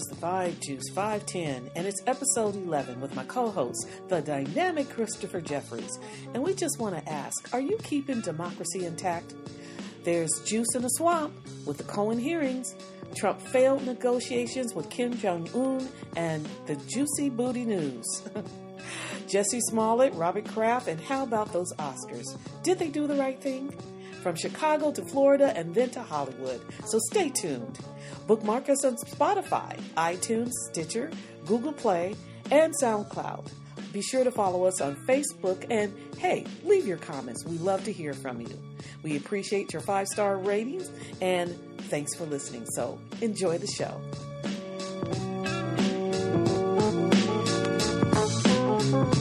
is the Vibe Juice 510, and it's episode 11 with my co host, the dynamic Christopher Jeffries. And we just want to ask are you keeping democracy intact? There's juice in the swamp with the Cohen hearings, Trump failed negotiations with Kim Jong un, and the juicy booty news. Jesse Smollett, Robert Kraft, and how about those Oscars? Did they do the right thing? From Chicago to Florida and then to Hollywood. So stay tuned. Bookmark us on Spotify, iTunes, Stitcher, Google Play, and SoundCloud. Be sure to follow us on Facebook and hey, leave your comments. We love to hear from you. We appreciate your five star ratings and thanks for listening. So enjoy the show. So,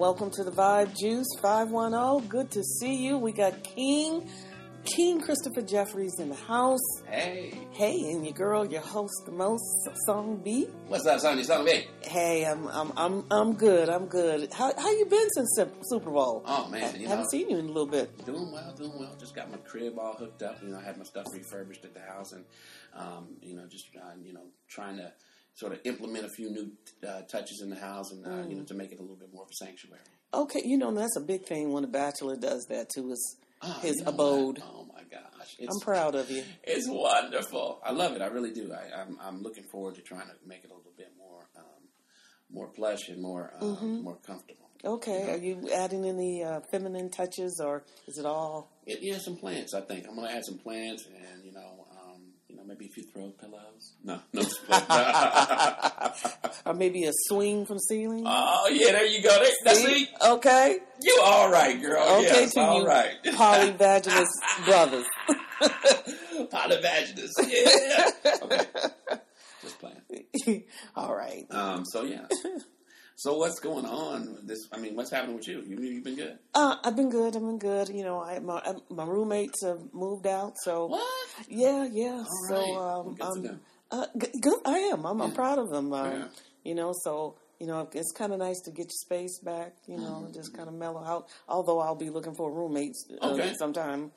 welcome. To the Vibe Juice 510. Good to see you. We got King, King Christopher Jeffries in the house. Hey, Hey, and your girl, your host, the most, Song B. what's up, son? You telling me? Hey, I'm I'm I'm I'm good. I'm good. How how you been since Sup- Super Bowl? Oh man, I you haven't seen you in a little bit. doing well, doing well. Just got my crib all hooked up. You know, I had my stuff refurbished at the house, and um, you know, just uh, you know, trying to sort of implement a few new uh, touches in the house, and uh, Mm. you know, to make it a little bit more of a sanctuary. Okay, you know that's a big thing when a bachelor does that. Is Oh, his you know abode. what? Oh my gosh, it's, I'm proud of you. It's wonderful. I love it. I really do. I, I'm I'm looking forward to trying to make it a little bit more um, more plush and more um, Mm-hmm. more comfortable. Okay, are you adding any uh, feminine touches or is it all? It, yeah, some plants. I think I'm gonna add some plants, and you know, you maybe a few throw pillows. No, no. Or maybe a swing from ceiling? oh yeah, there you go. There, that's See? it. Okay, You all right, girl? okay yes, to all you, right. polyvaginous brothers. Polyvaginous. Yeah. Okay. Just playing. all right. Um. So yeah. So what's going on? This. I mean, what's happening with you? You you've been good. Uh, I've been good. I've been good. You know, I my my roommates have moved out, so What? Yeah, yeah. All so right. um, Well, good um, uh, good. I am. I'm, I'm proud of them. Um, Yeah. You know, so you know, it's kind of nice to get your space back. You know, Mm-hmm. and just kind of mellow out. Although I'll be looking for roommates uh, Okay. sometime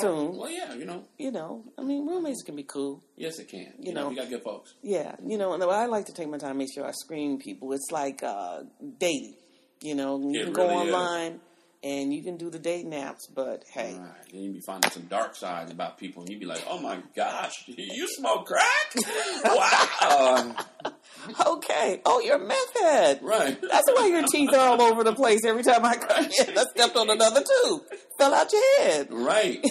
soon. right. Well, yeah. You know. You know, I mean, roommates can be cool. Yes, it can. You, You know, know. you got good folks. Yeah, you know, and I like to take my time, make sure I screen people. It's like uh, dating. You know, you It can go online. is. And you can do the dating naps, but hey, Right. Then you be finding some dark sides about people, and you be like, "Oh my gosh, you smoke crack? wow!" okay. Oh, you're a meth head. right. That's why your teeth are all over the place every time I come in. I stepped on another tooth. Fell out your head. Right.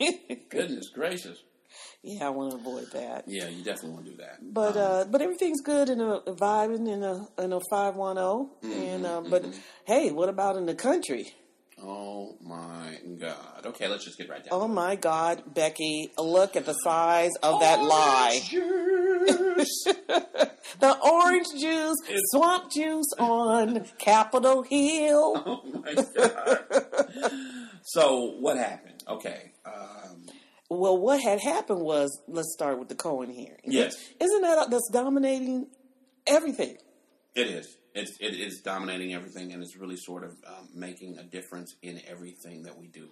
Goodness gracious. yeah, I want to avoid that. Yeah, you definitely want to do that. But Um, uh, but everything's good in a, vibing in a in a five one zero. And uh, but hey, what about in the country? Oh my god. Okay, let's just get right down. Oh my God, Becky! Look at the size of that lie. The orange juice, swamp juice on Capitol Hill. oh my god. so what happened? Okay. Um, Well, what had happened was, let's start with the Cohen hearing. Yes. Isn't that that's dominating everything? It is. It's it is dominating everything, and it's really sort of um, making a difference in everything that we do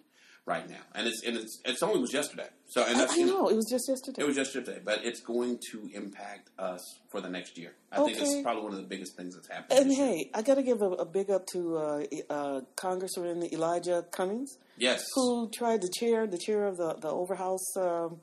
right now. And it's and it's it's only was yesterday. So and I, that's I you know it was just yesterday. It was just yesterday, but it's going to impact us for the next year. I think it's probably one of the biggest things that's happened. and this year. hey, I got to give a, a big up to uh, uh, Congressman Elijah Cummings, yes, who tried to chair the chair of the the Overhouse. Um,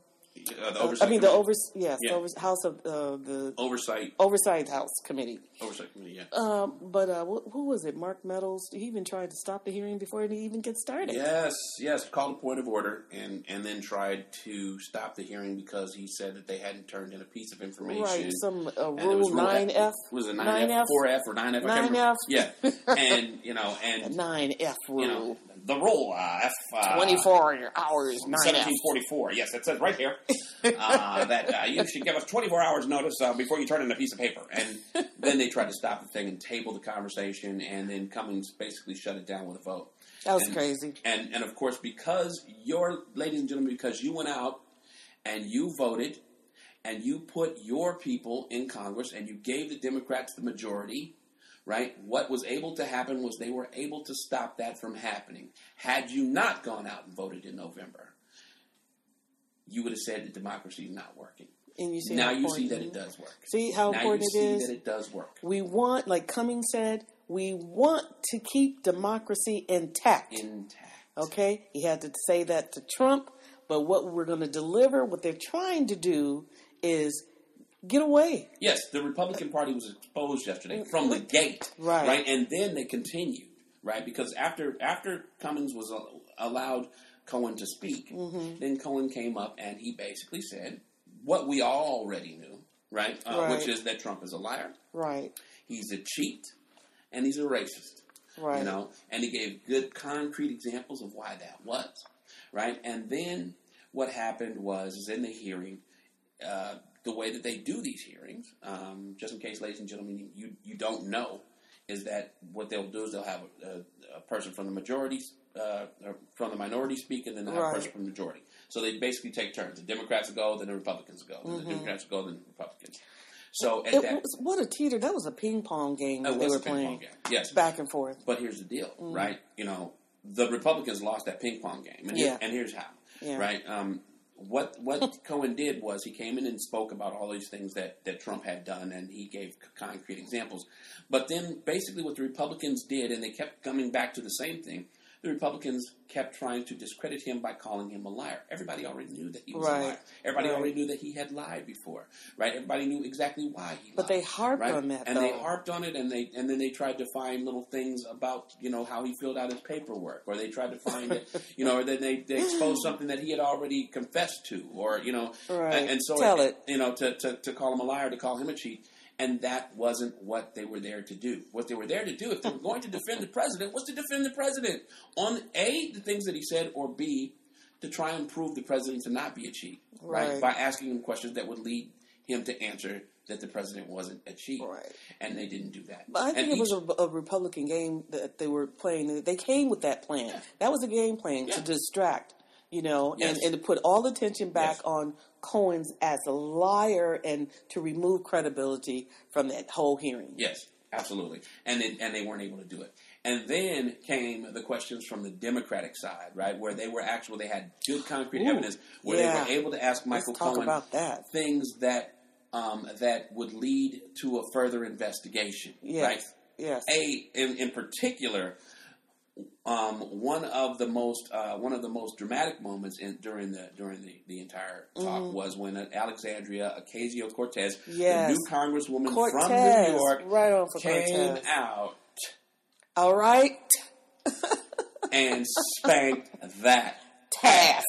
uh, the I oversight. mean the committee. over yes Yeah. over, House of uh, the oversight Oversight House Committee. oversight committee. Yeah. Um, but uh, wh- who was it? Mark Meadows. He even tried to stop the hearing before it even gets started. Yes, yes. Called a point of order, and and then tried to stop the hearing because he said that they hadn't turned in a piece of information. Right, some uh, rule nine F, Was it nine, Nine F, F? four F, or nine F? I can't 9F. Yeah, and you know, and nine F rule, you know, the rule uh, F uh, twenty four hours nine F. 1744. Yes, it says right here uh, that uh, you should give us 24 hours notice uh, before you turn in a piece of paper. And then they tried to stop the thing and table the conversation, and then Cummings basically shut it down with a vote. That was And- crazy. And and of course, because your ladies and gentlemen, because you went out and you voted and you put your people in Congress and you gave the Democrats the majority, right? What was able to happen was they were able to stop that from happening. Had you not gone out and voted in November, you would have said that democracy is not working. And you see now you see that it does work. See how now important you it see is. that it does work. We want, like Cummings said, we want to keep democracy intact. Intact. Okay, he had to say that to Trump, but what we're going to deliver, what they're trying to do, is get away. Yes, the Republican Party was exposed yesterday from the gate, Right. Right. And then they continued, right? Because after after Cummings was allowed Cohen to speak, Mm-hmm. then Cohen came up and he basically said what we all already knew, right? Uh, Right. Which is that Trump is a liar, Right, he's a cheat, and he's a racist. right. You know, and he gave good concrete examples of why that was, right? And then what happened was, is in the hearing, uh, the way that they do these hearings, um, just in case, ladies and gentlemen, you you don't know, is that what they'll do is they'll have a, a person from the majority, uh, or from the minority speak, and then they'll have Right. a person from the majority. So they basically take turns. The Democrats go, then the Republicans go. Then the Democrats go, then the Republicans. So at Mm-hmm. It that, was, what a teeter! That was a ping pong game That they were playing, game. Yes. back and forth. But here's the deal, right? You know, the Republicans lost that ping pong game, and, here- and here's how, Yeah. right? Um, what what Cohen did was he came in and spoke about all these things that, that Trump had done, and he gave concrete examples. But then, basically, what the Republicans did, and they kept coming back to the same thing. The Republicans kept trying to discredit him by calling him a liar. Everybody already knew that he was Right. a liar. Everybody Right. already knew that he had lied before, right? Everybody knew exactly why he lied. But they harped right? on that, and they harped on it, and they and then they tried to find little things about you know how he filled out his paperwork, or they tried to find it, you know, or then they, they exposed something that he had already confessed to, or you know, Right. and, and so Tell it. you know to, to to call him a liar, to call him a cheat. And that wasn't what they were there to do. What they were there to do, if they were going to defend the president, was to defend the president on A, the things that he said, or B, to try and prove the president to not be a cheat, right? Right. By asking him questions that would lead him to answer that the president wasn't a cheat. Right. And they didn't do that. But I think And it was a, a Republican game that they were playing. They came with that plan. That was a game plan Yeah. to distract, you know, Yes. and, and to put all attention back Yes. on Cohen's as a liar and to remove credibility from that whole hearing. Yes, absolutely. And they, and they weren't able to do it. And then came the questions from the Democratic side, right, where they were actual. They had good concrete Ooh, evidence where yeah. they were able to ask Michael Cohen about that. things that um, that would lead to a further investigation. Yes. Right. Yes. A in, in particular, um, one of the most uh, one of the most dramatic moments in, during the during the, the entire talk was when Alexandria Ocasio Cortez, Mm-hmm. Yes. the new congresswoman Cortez. from New York, Right came Cortez. out All right. and spanked that Task.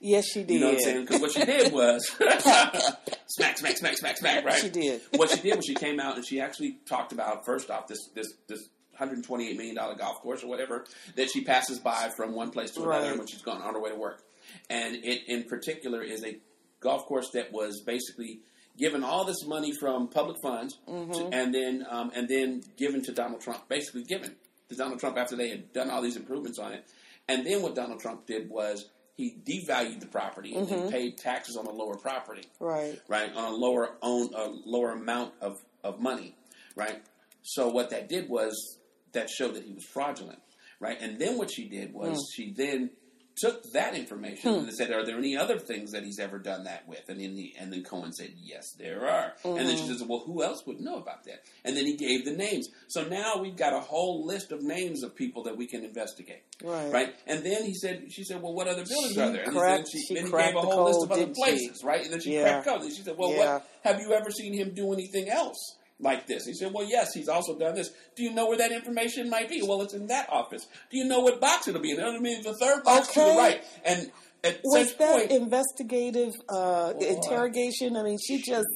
Yes, she did. You know what I'm saying? Because what she did was smack, smack, smack, smack, smack. Right? She did. what she did was she came out and she actually talked about first off this this this 128 million dollar golf course or whatever that she passes by from one place to another Right. when she's gone on her way to work, and it in particular is a golf course that was basically given all this money from public funds Mm-hmm. to, and then um, and then given to Donald Trump, basically given to Donald Trump after they had done all these improvements on it, and then what Donald Trump did was he devalued the property and Mm-hmm. paid taxes on the lower property Right. right, on a lower own a lower amount of, of money, right? So what that did was that showed that he was fraudulent, right? And then what she did was Hmm. she then took that information and said, "Are there any other things that he's ever done that with?" And then the, and then Cohen said, "Yes, there are." And Hmm. then she says, "Well, who else would know about that?" And then he gave the names. So now we've got a whole list of names of people that we can investigate. Right. Right, and then he said, "She said, well, what other buildings She are there?" And cracked- said, she then he gave a whole list of other didn't she? places, right? And then she Yeah. cracked code. And she said, "Well, Yeah. what have you ever seen him do anything else like this?" He said, "Well, yes, he's also done this. Do you know where that information might be? Well, it's in that office. Do you know what box it'll be in? It'll be the third box to the right." And at Was that point, investigative uh, interrogation? I mean, she just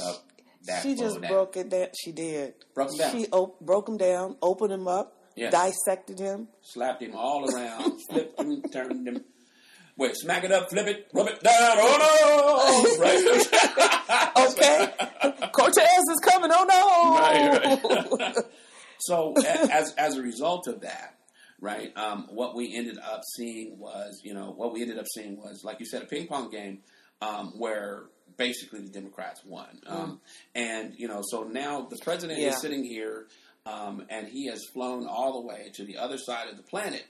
Uh, that she just that- broke it down. She did. Broke him down. She op- broke him down, opened him up, Yes. dissected him. slapped him all around, flipped him, turned him. Wait, smack it up, flip it, rub it down. Oh no! Right. Okay, Cortez is coming. Oh no! Right, right. so a- as as a result of that, right, um, what we ended up seeing was, you know, what we ended up seeing was, like you said, a ping pong game. um, where basically the Democrats won. Um, And you know, so now the president Yeah. is sitting here, um, and he has flown all the way to the other side of the planet.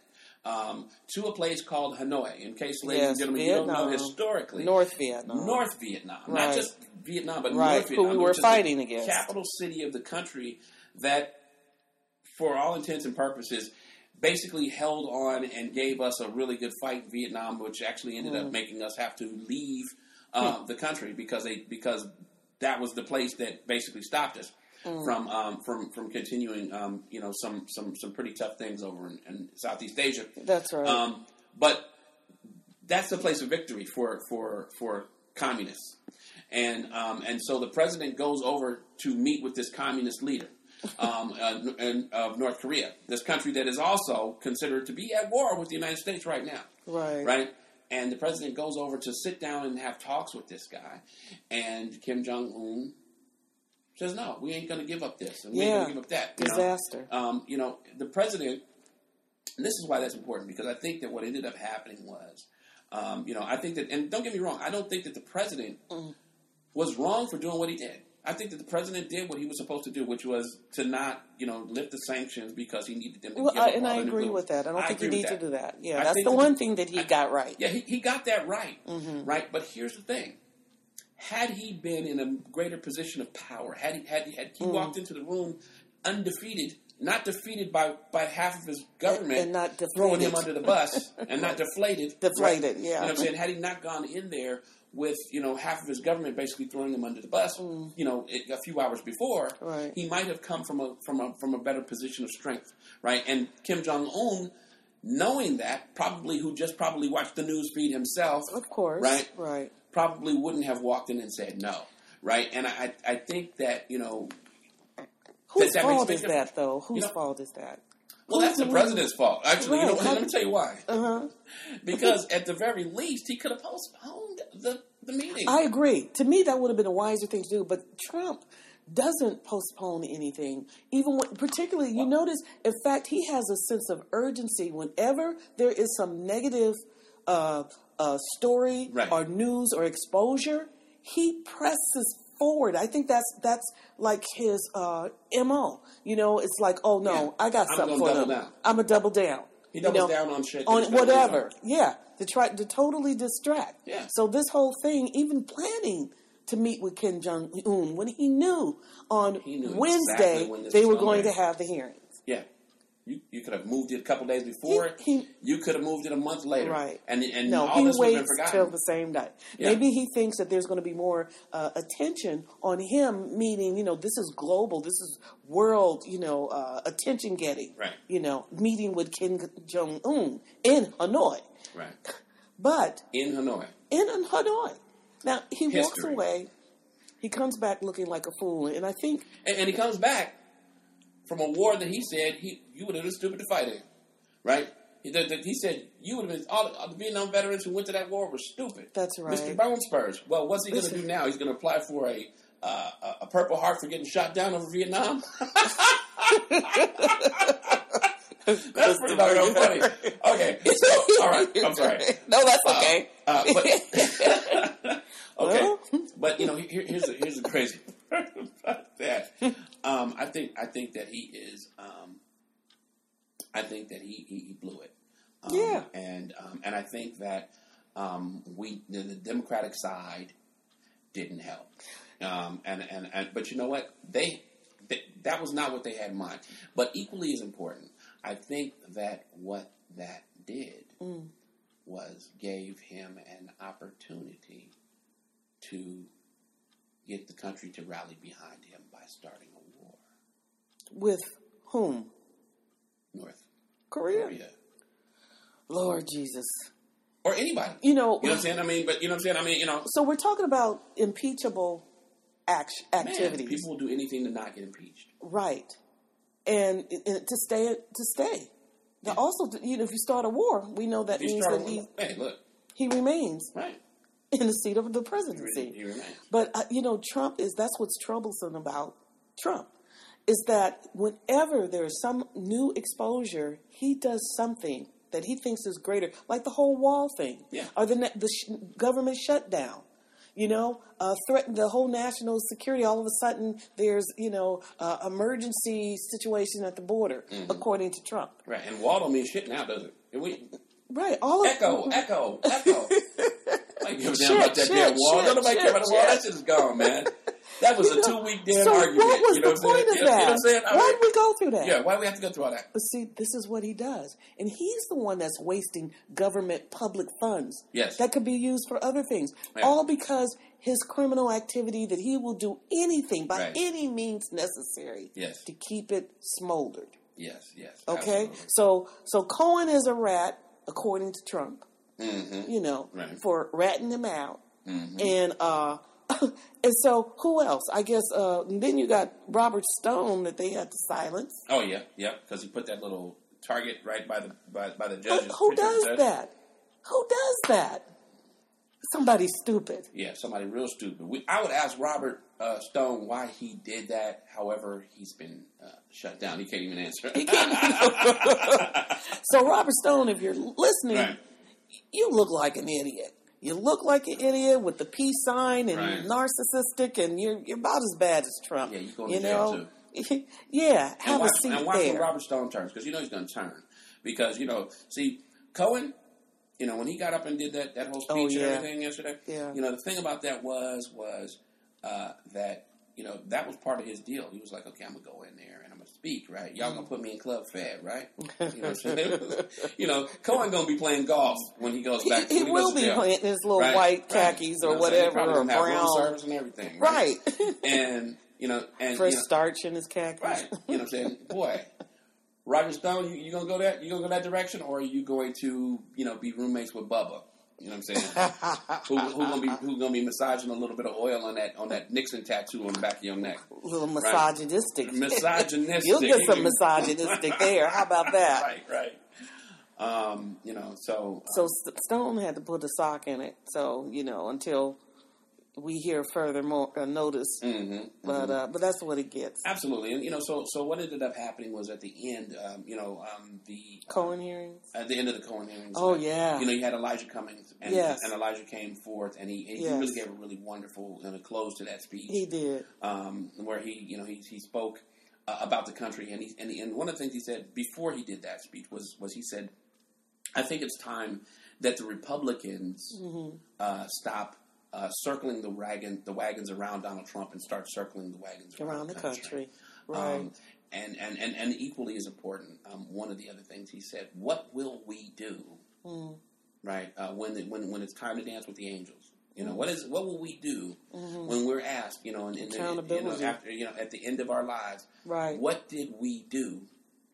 Um, to a place called Hanoi. In case, ladies Yes, and gentlemen, you don't know historically, North Vietnam. North Vietnam, Right. not just Vietnam, but Right, North who Vietnam, we were which is the fighting against. capital city of the country that, for all intents and purposes, basically held on and gave us a really good fight in Vietnam, which actually ended Mm. up making us have to leave um, the country because they because that was the place that basically stopped us. Mm. From um, from from continuing, um, you know, some some some pretty tough things over in, in Southeast Asia. That's right. Um, but that's the place of victory for for for communists, and um, and so the president goes over to meet with this communist leader um, uh, in, of North Korea, this country that is also considered to be at war with the United States right now, right. right? And the president goes over to sit down and have talks with this guy, and Kim Jong Un says, "No, we ain't going to give up this, and we ain't going to give up that." you know? Disaster. um, you know, the president, and this is why that's important because I think that what ended up happening was, um, you know, I think that, and don't get me wrong, I don't think that the president Mm. was wrong for doing what he did. I think that the president did what he was supposed to do, which was to not, you know, lift the sanctions because he needed them to Well, give I, up and I agree with that. I don't I think you agree need to do that. Yeah, I that's the one thing that he I- got right. Yeah, he, he got that right, Mm-hmm. right. But here's the thing: had he been in a greater position of power, had he had he, had he Mm. walked into the room undefeated, not defeated by by half of his government, And not throwing him under the bus, and not deflated, Deflated, right? yeah. You know I'm saying? Had he not gone in there with you know half of his government basically throwing him under the bus, you know, it, a few hours before, Mm. Right. he might have come from a from a from a better position of strength, right? And Kim Jong Un, knowing that, probably who just probably watched the news feed himself, Of course. Right. Right. Probably wouldn't have walked in and said no, right? And I I think that you know, Whose that makes fault is difference. that, though? Whose know- fault is that? well, that's the president's fault. Actually, you know, let me tell you why. Uh huh. Because at the very least, he could have postponed the the meeting. I agree. To me, that would have been a wiser thing to do. But Trump doesn't postpone anything, even when, particularly. You notice, in fact, he has a sense of urgency whenever there is some negative uh, uh, story Right. or news or exposure. He presses forward. I think that's that's like his uh, mo. You know, it's like, oh no, Yeah. I got I'm something for them. down. I'm a double down. He You doubles know, down on shit. on he's gonna lose whatever. Yeah, to try to totally distract. Yeah. So this whole thing, even planning to meet with Kim Jong Un, when he knew on He knew Wednesday exactly when they were gonna going to have the hearings. Yeah. You, you could have moved it a couple days before. He- he- you could have moved it a month later. Right. And and No, all he this would have waits been till the same day. Yeah. Maybe he thinks that there's going to be more uh, attention on him, meaning, you know, this is global, this is world, you know, uh, attention getting. Right. You know, meeting with Kim Jong Un in Hanoi. Right. But In Hanoi. in Hanoi. Now, he walks away. He comes back looking like a fool. And I think And, and he comes back from a war that he said he you would have been stupid to fight in. Right? He, that- that he said you would have been all, all the Vietnam veterans who went to that war were stupid. That's right. Mr. Bone Spurs. Well, what's he going to do now? He's going to apply for a uh, a- a Purple Heart for getting shot down over Vietnam. That's pretty doggone funny. Okay, so all right, I'm sorry. no, that's Uh, okay. Uh, but, okay, Well. but you know, here, here's the, here's the crazy about that. Um, I think I think that he is. Um, I think that he he, he blew it. Um, Yeah. and um, and I think that um, we the, the Democratic side didn't help. Um, and, and and but you know what they, they that was not what they had in mind. But equally as important, I think that what that did Mm. was gave him an opportunity to get the country to rally behind him by starting a war. With whom? North Korea. Korea Lord Jesus. or anybody. You know, You know what I'm saying? I mean, but you know what I'm saying? I mean, you know, so we're talking about impeachable act- man, activities. people will do anything to not get impeached. Right. And, and to stay, to stay. Now, also, you know, if you start a war, we know that means that he, hey, look, he remains right? in the seat of the He, presidency. he remains. But uh, you know, Trump is that's what's troublesome about Trump is that whenever there is some new exposure, he does something that he thinks is greater, like the whole wall thing, Yeah. or the the sh- government shutdown. you know, uh, threaten the whole national security. All of a sudden, there's you know, uh, emergency situation at the border, according to Trump. Right, and Wall don't mean shit now, does it? We Right. All of echo, echo, echo. I give a damn about that shit, damn wall. shit, Don't nobody care about the wall. That shit is gone, man. That was You a know, two week damn so argument. what was you know the what I'm point saying? of You know what I'm saying? I Why mean, did we go through that? yeah, why do we have to go through all that? But see, this is what he does. And he's the one that's wasting government public funds Yes. that could be used for other things. Yeah. All because his criminal activity that he will do anything by Right. any means necessary Yes. to keep it smoldered. Yes, yes. Okay? So so Cohen is a rat, according to Trump, Mm-hmm. you know, Right. for ratting them out. Mm-hmm. And uh and so who else? I guess uh then you got Robert Stone that they had to silence. Oh yeah, yeah, because he put that little target right by the by, by the Who, judges. who does judge. that? Who does that? Somebody stupid. Yeah, somebody real stupid. We, I would ask Robert uh, Stone why he did that. However, he's been uh, shut down. He can't even answer. He can't- so Robert Stone, if you're listening, Right. You look like an idiot. You look like an idiot with the peace sign and Right. narcissistic, and you're you're about as bad as Trump. Yeah, you you know? yeah, have watch, a seat and watch when there. Robert Stone turns because you know he's going to turn because you know see Cohen. You know when he got up and did that that whole speech Oh, and everything yesterday. Yeah. You know the thing about that was was uh, that you know that was part of his deal. He was like, okay, I'm gonna go in there and I'm gonna speak, right? Y'all gonna put me in Club Fed, right? You know, what I'm saying? you know, Cohen gonna be playing golf when he goes back. he, he when will be jail. playing his little Right, white right. khakis You or know saying? He whatever, or gonna have room brown. service and everything, Right. And you know, and Fresh you know, starch in his khakis. Right. You know what I'm saying? Boy, Roger Stone, you, you gonna go that you gonna go that direction, or are you going to you know be roommates with Bubba? You know what I'm saying? who, who gonna be who gonna be massaging a little bit of oil on that on that Nixon tattoo on the back of your neck? A little misogynistic. Misogynistic. You'll get some misogynistic there. How about that? right, right. Um, you know, so So St- Stone had to put a sock in it. So you know until we hear further more uh, notice. hmm But uh, but that's what it gets. absolutely, and you know, so so what ended up happening was at the end, um, you know, um, the Cohen hearings. at the end of the Cohen hearings. Oh uh, yeah. You know, you had Elijah Cummings, and, Yes. and Elijah came forth, and he, and he Yes. really gave a really wonderful you know, close to that speech, he did. um, where he, you know, he, he spoke uh, about the country, and he, and, he, and one of the things he said before he did that speech was was he said, "I think it's time that the Republicans Mm-hmm. uh, stop." Uh, circling the wagon, the wagons around Donald Trump, and start circling the wagons around, Around the country. Right. um, and, and, and, and equally as important, um, one of the other things he said, what will we do, Mm. right, uh, when, the, when, when it's time to dance with the angels? You know, what is what will we do when we're asked, you know, and, and, and, you know, Mm-hmm. After, you know, at the end of our lives, right. what did we do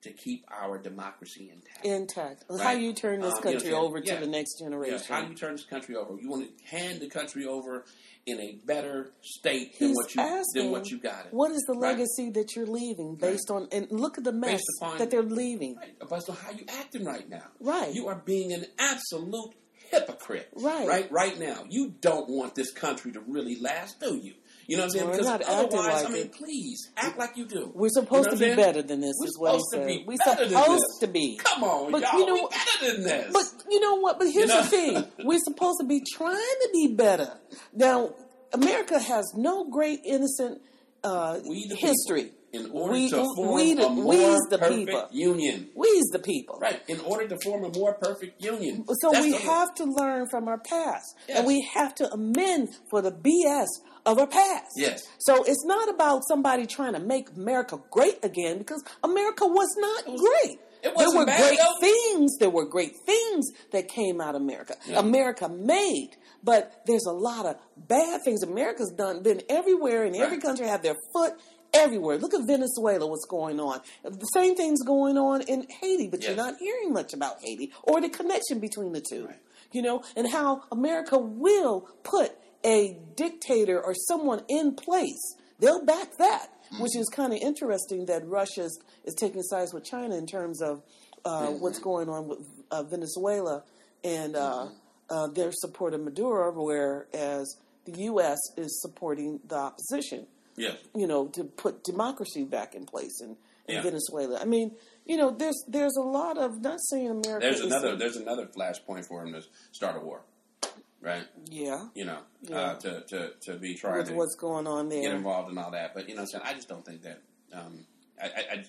to keep our democracy intact? Intact. How you turn this Um, you know, country over yeah. to the next Yeah, generation. how do you turn this country over? You want to hand the country over in a better state than what you asking, than what you got it. What is the Right. legacy that you're leaving based on? And look at the mess upon- that they're leaving. Right. But so how you acting right now? Right. You are being an absolute hypocrite. Right. Right. Right now, you don't want this country to really last, do you? You know what I'm saying? We're because not acting otherwise, like I mean, it. please act like you do. We're supposed You know to be what I'm saying? better than this. We're is what he supposed to said. be We're supposed to be. Come on, But y'all. you know we better than this. But you know what? But here's know? the thing: we're supposed to be trying to be better. Now, America has no great innocent uh, history. people, in order we, to form we a more we's the perfect people. union. We's the people. Right. In order to form a more perfect union. So That's we have to learn from our past, Yes. and we have to amend for the BS of our past. Yes. So it's not about somebody trying to make America great again, because America was not great. it wasn't there were bad, great though. things. There were great things that came out of America. America made, but there's a lot of bad things. America's done been everywhere, and every country have their foot everywhere. Look at Venezuela, what's going on. The same thing's going on in Haiti, but you're not hearing much about Haiti or the connection between the two. Right. You know, and how America will put a dictator or someone in place. They'll back that, which is kind of interesting that Russia is, is taking sides with China in terms of uh, what's going on with uh, Venezuela and uh, uh, their support of Maduro, whereas the U.S. is supporting the opposition Yes. you know, to put democracy back in place in, in Yeah. Venezuela. I mean, you know, there's there's a lot of not saying America There's another there's another flashpoint for him to start a war. right? Yeah. You know, Yeah. uh, to, to to be trying With to what's going on there, get involved in all that. But you know, what I'm saying I just don't think that. Um, I,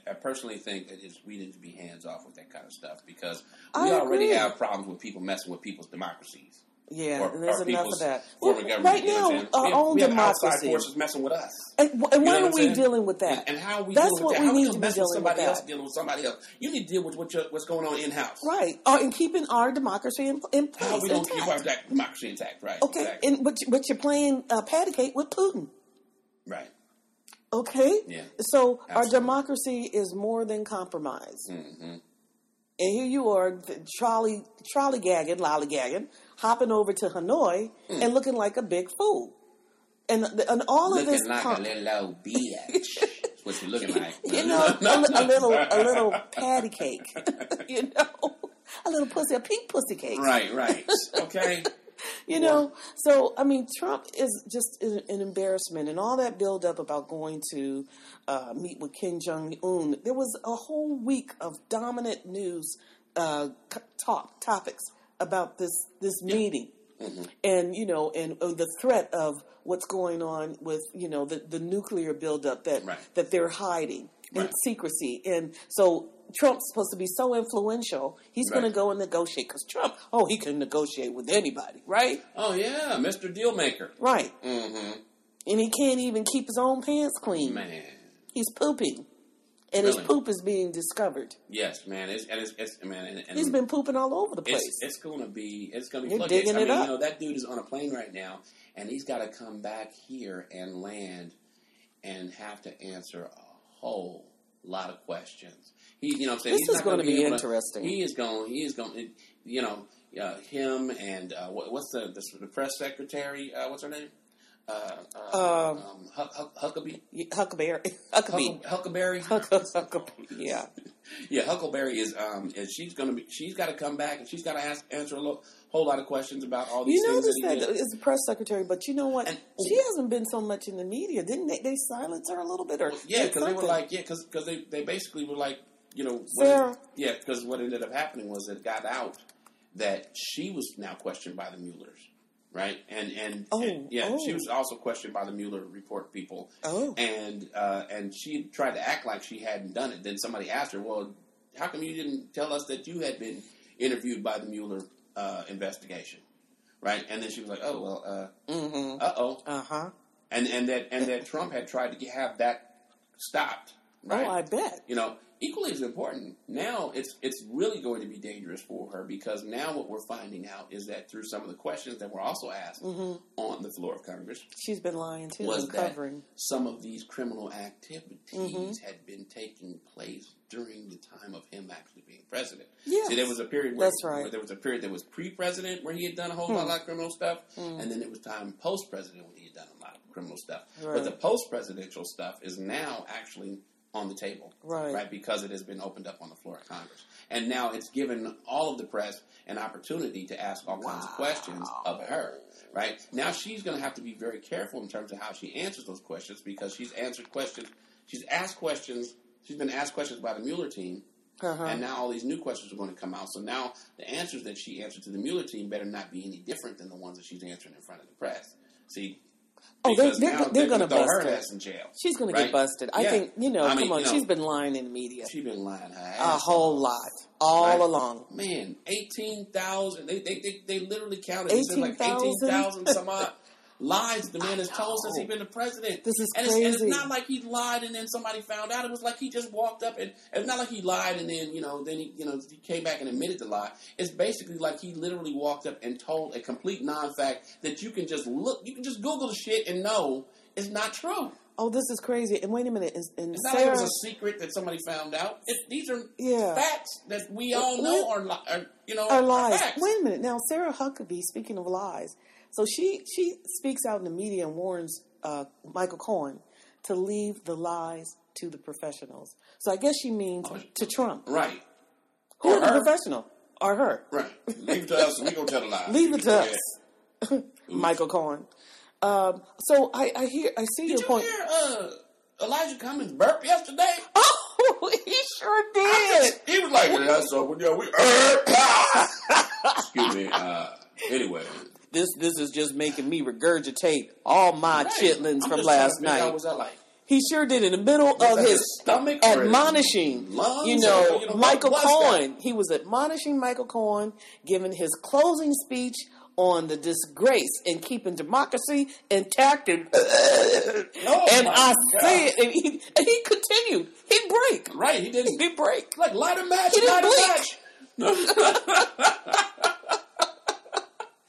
I, I personally think that we need to be hands off with that kind of stuff because we I already agree. have problems with people messing with people's democracies. Yeah, or, and there's enough of that. Well, right now, what I'm saying? our we own we have democracy. forces messing with us. And, and You why are we dealing with that? And how are we That's dealing what that? we How need gonna be with dealing with somebody else dealing with somebody else? You need to deal with what you're, what's going on in house. Right. Uh, and keeping our democracy in, in How we don't keep our democracy intact, right? Okay, Exactly. and but, you- but you're playing uh, patty cake with Putin. right. Okay, Yeah. So our democracy is more than compromised, hmm and here you are, trolley trolley gagging, lollygagging, hopping over to Hanoi Hmm. and looking like a big fool, and and all of Looking this, like com- a little old bitch. What you're looking like. you know, a, a little a little patty cake, you know, a little pussy, a pink pussy cake, Right, right. Okay. You know, so I mean, Trump is just an, embarrassment, and all that build up about going to uh, meet with Kim Jong Un. There was a whole week of dominant news uh, talk topics about this this meeting, and you know, and uh, the threat of what's going on with you know the the nuclear buildup that Right. that they're hiding in Right. secrecy, and so. Trump's supposed to be so influential. He's going to go and negotiate because Trump, oh, he can negotiate with anybody, right? Oh yeah, Mr. Dealmaker. Right. Mm-hmm. And he can't even keep his own pants clean. Man. He's pooping. And his poop is being discovered. Yes, man. It's and it's, it's man. And, and He's been pooping all over the place. It's, it's going to be it's going to be digging I it mean, up. you know that dude is on a plane right now, and he's got to come back here and land and have to answer a whole lot of questions. He, you know, I'm saying This he's is gonna gonna be to- interesting. he is going. He is going. You know, uh, him and uh, what, what's the, the the press secretary? Uh, what's her name? Uh, uh, Um, um, Huck, Huck, Huckabee. Huckleberry. Huckabee. Huck, Huckleberry. Huck- Huckabee. Yeah. Yeah, Huckleberry is um, is she's gonna be she's got to come back and she's got to ask answer a lo- whole lot of questions about all these You things notice that that he did. as a press secretary, but you know what? And- she hasn't been so much in the media. Didn't they? They silence her a little bit, or Yeah, because they were like, yeah, because they, they basically were like, you know, what Sarah. yeah, because what ended up happening was it got out that she was now questioned by the Muellers, right? And and, Oh, and, yeah, oh. she was also questioned by the Mueller report people, oh, and uh, and she tried to act like she hadn't done it. Then somebody asked her, well, how come you didn't tell us that you had been interviewed by the Mueller uh, investigation, right? And then she was like, oh well, uh mm-hmm. oh, uh huh. and and that and that Trump had tried to have that stopped, right? Oh, I bet. you know, equally as important. Now it's it's really going to be dangerous for her because now what we're finding out is that through some of the questions that were also asked hmm on the floor of Congress, She's been lying too Was and that- covering. some of these criminal activities Mhm. had been taking place during the time of him actually being president. Yes. See, there was a period where, That's right. there was a period that was pre-president where he had done a whole Hmm. lot of criminal stuff, Hmm. and then there was time post-president when he had done a lot of criminal stuff. Right. But the post-presidential stuff is now actually on the table, Right. Because it has been opened up on the floor of Congress, and now it's given all of the press an opportunity to ask all kinds of questions of her. Right now, she's going to have to be very careful in terms of how she answers those questions because she's answered questions. She's asked questions. She's been asked questions by the Mueller team, Uh-huh. and now all these new questions are going to come out. So now the answers that she answered to the Mueller team better not be any different than the ones that she's answering in front of the press. See, Oh, they're- they're- they're gonna bust her ass in jail. She's going to get busted. I Yeah. think, you know, I mean, come on. you know, she's been lying in the media She's been lying her ass a whole lot, all Right. along. Man, eighteen thousand. They, they they they literally counted. They said like 18,000? eighteen thousand some odd lies the man has told since he's been the president. This is and it's, and it's not like he lied and then somebody found out. It was like he just walked up and it's not like he lied and then you know then he you know he came back and admitted the lie. It's basically like he literally walked up and told a complete non-fact that you can just look, you can just Google the shit and know it's not true. Oh, this is crazy. And wait a minute. And, and It's not like it was a secret that somebody found out. It, these are Yeah. facts that we all know are, li- are you know are lies. facts. Wait a minute. Now, Sarah Huckabee, speaking of lies, so she she speaks out in the media and warns uh, Michael Cohen to leave the lies to the professionals. So I guess she means Oh, to Trump. Right, Who the professional? Or her? right. Leave it to us, and we gonna tell the lies. Leave it to us, Michael Cohen. Um, so I, I hear, I see Did your you point. hear uh, Elijah Cummings burp yesterday? Oh, he sure did. He was like, "Yeah, so yeah, we." Excuse me. Uh, anyway, this this is just making me regurgitate all my Right. chitlins I'm from last trying to figure out night. That like? He sure did in the middle Was of his stomach admonishing, you know, or, you know, Michael Cohen. He was admonishing Michael Cohen, giving his closing speech on the disgrace in keeping democracy intact, and, Oh, and I God. said, and he, and he continued. He'd break. Right, he didn't. He'd break. Like light a match, light a match.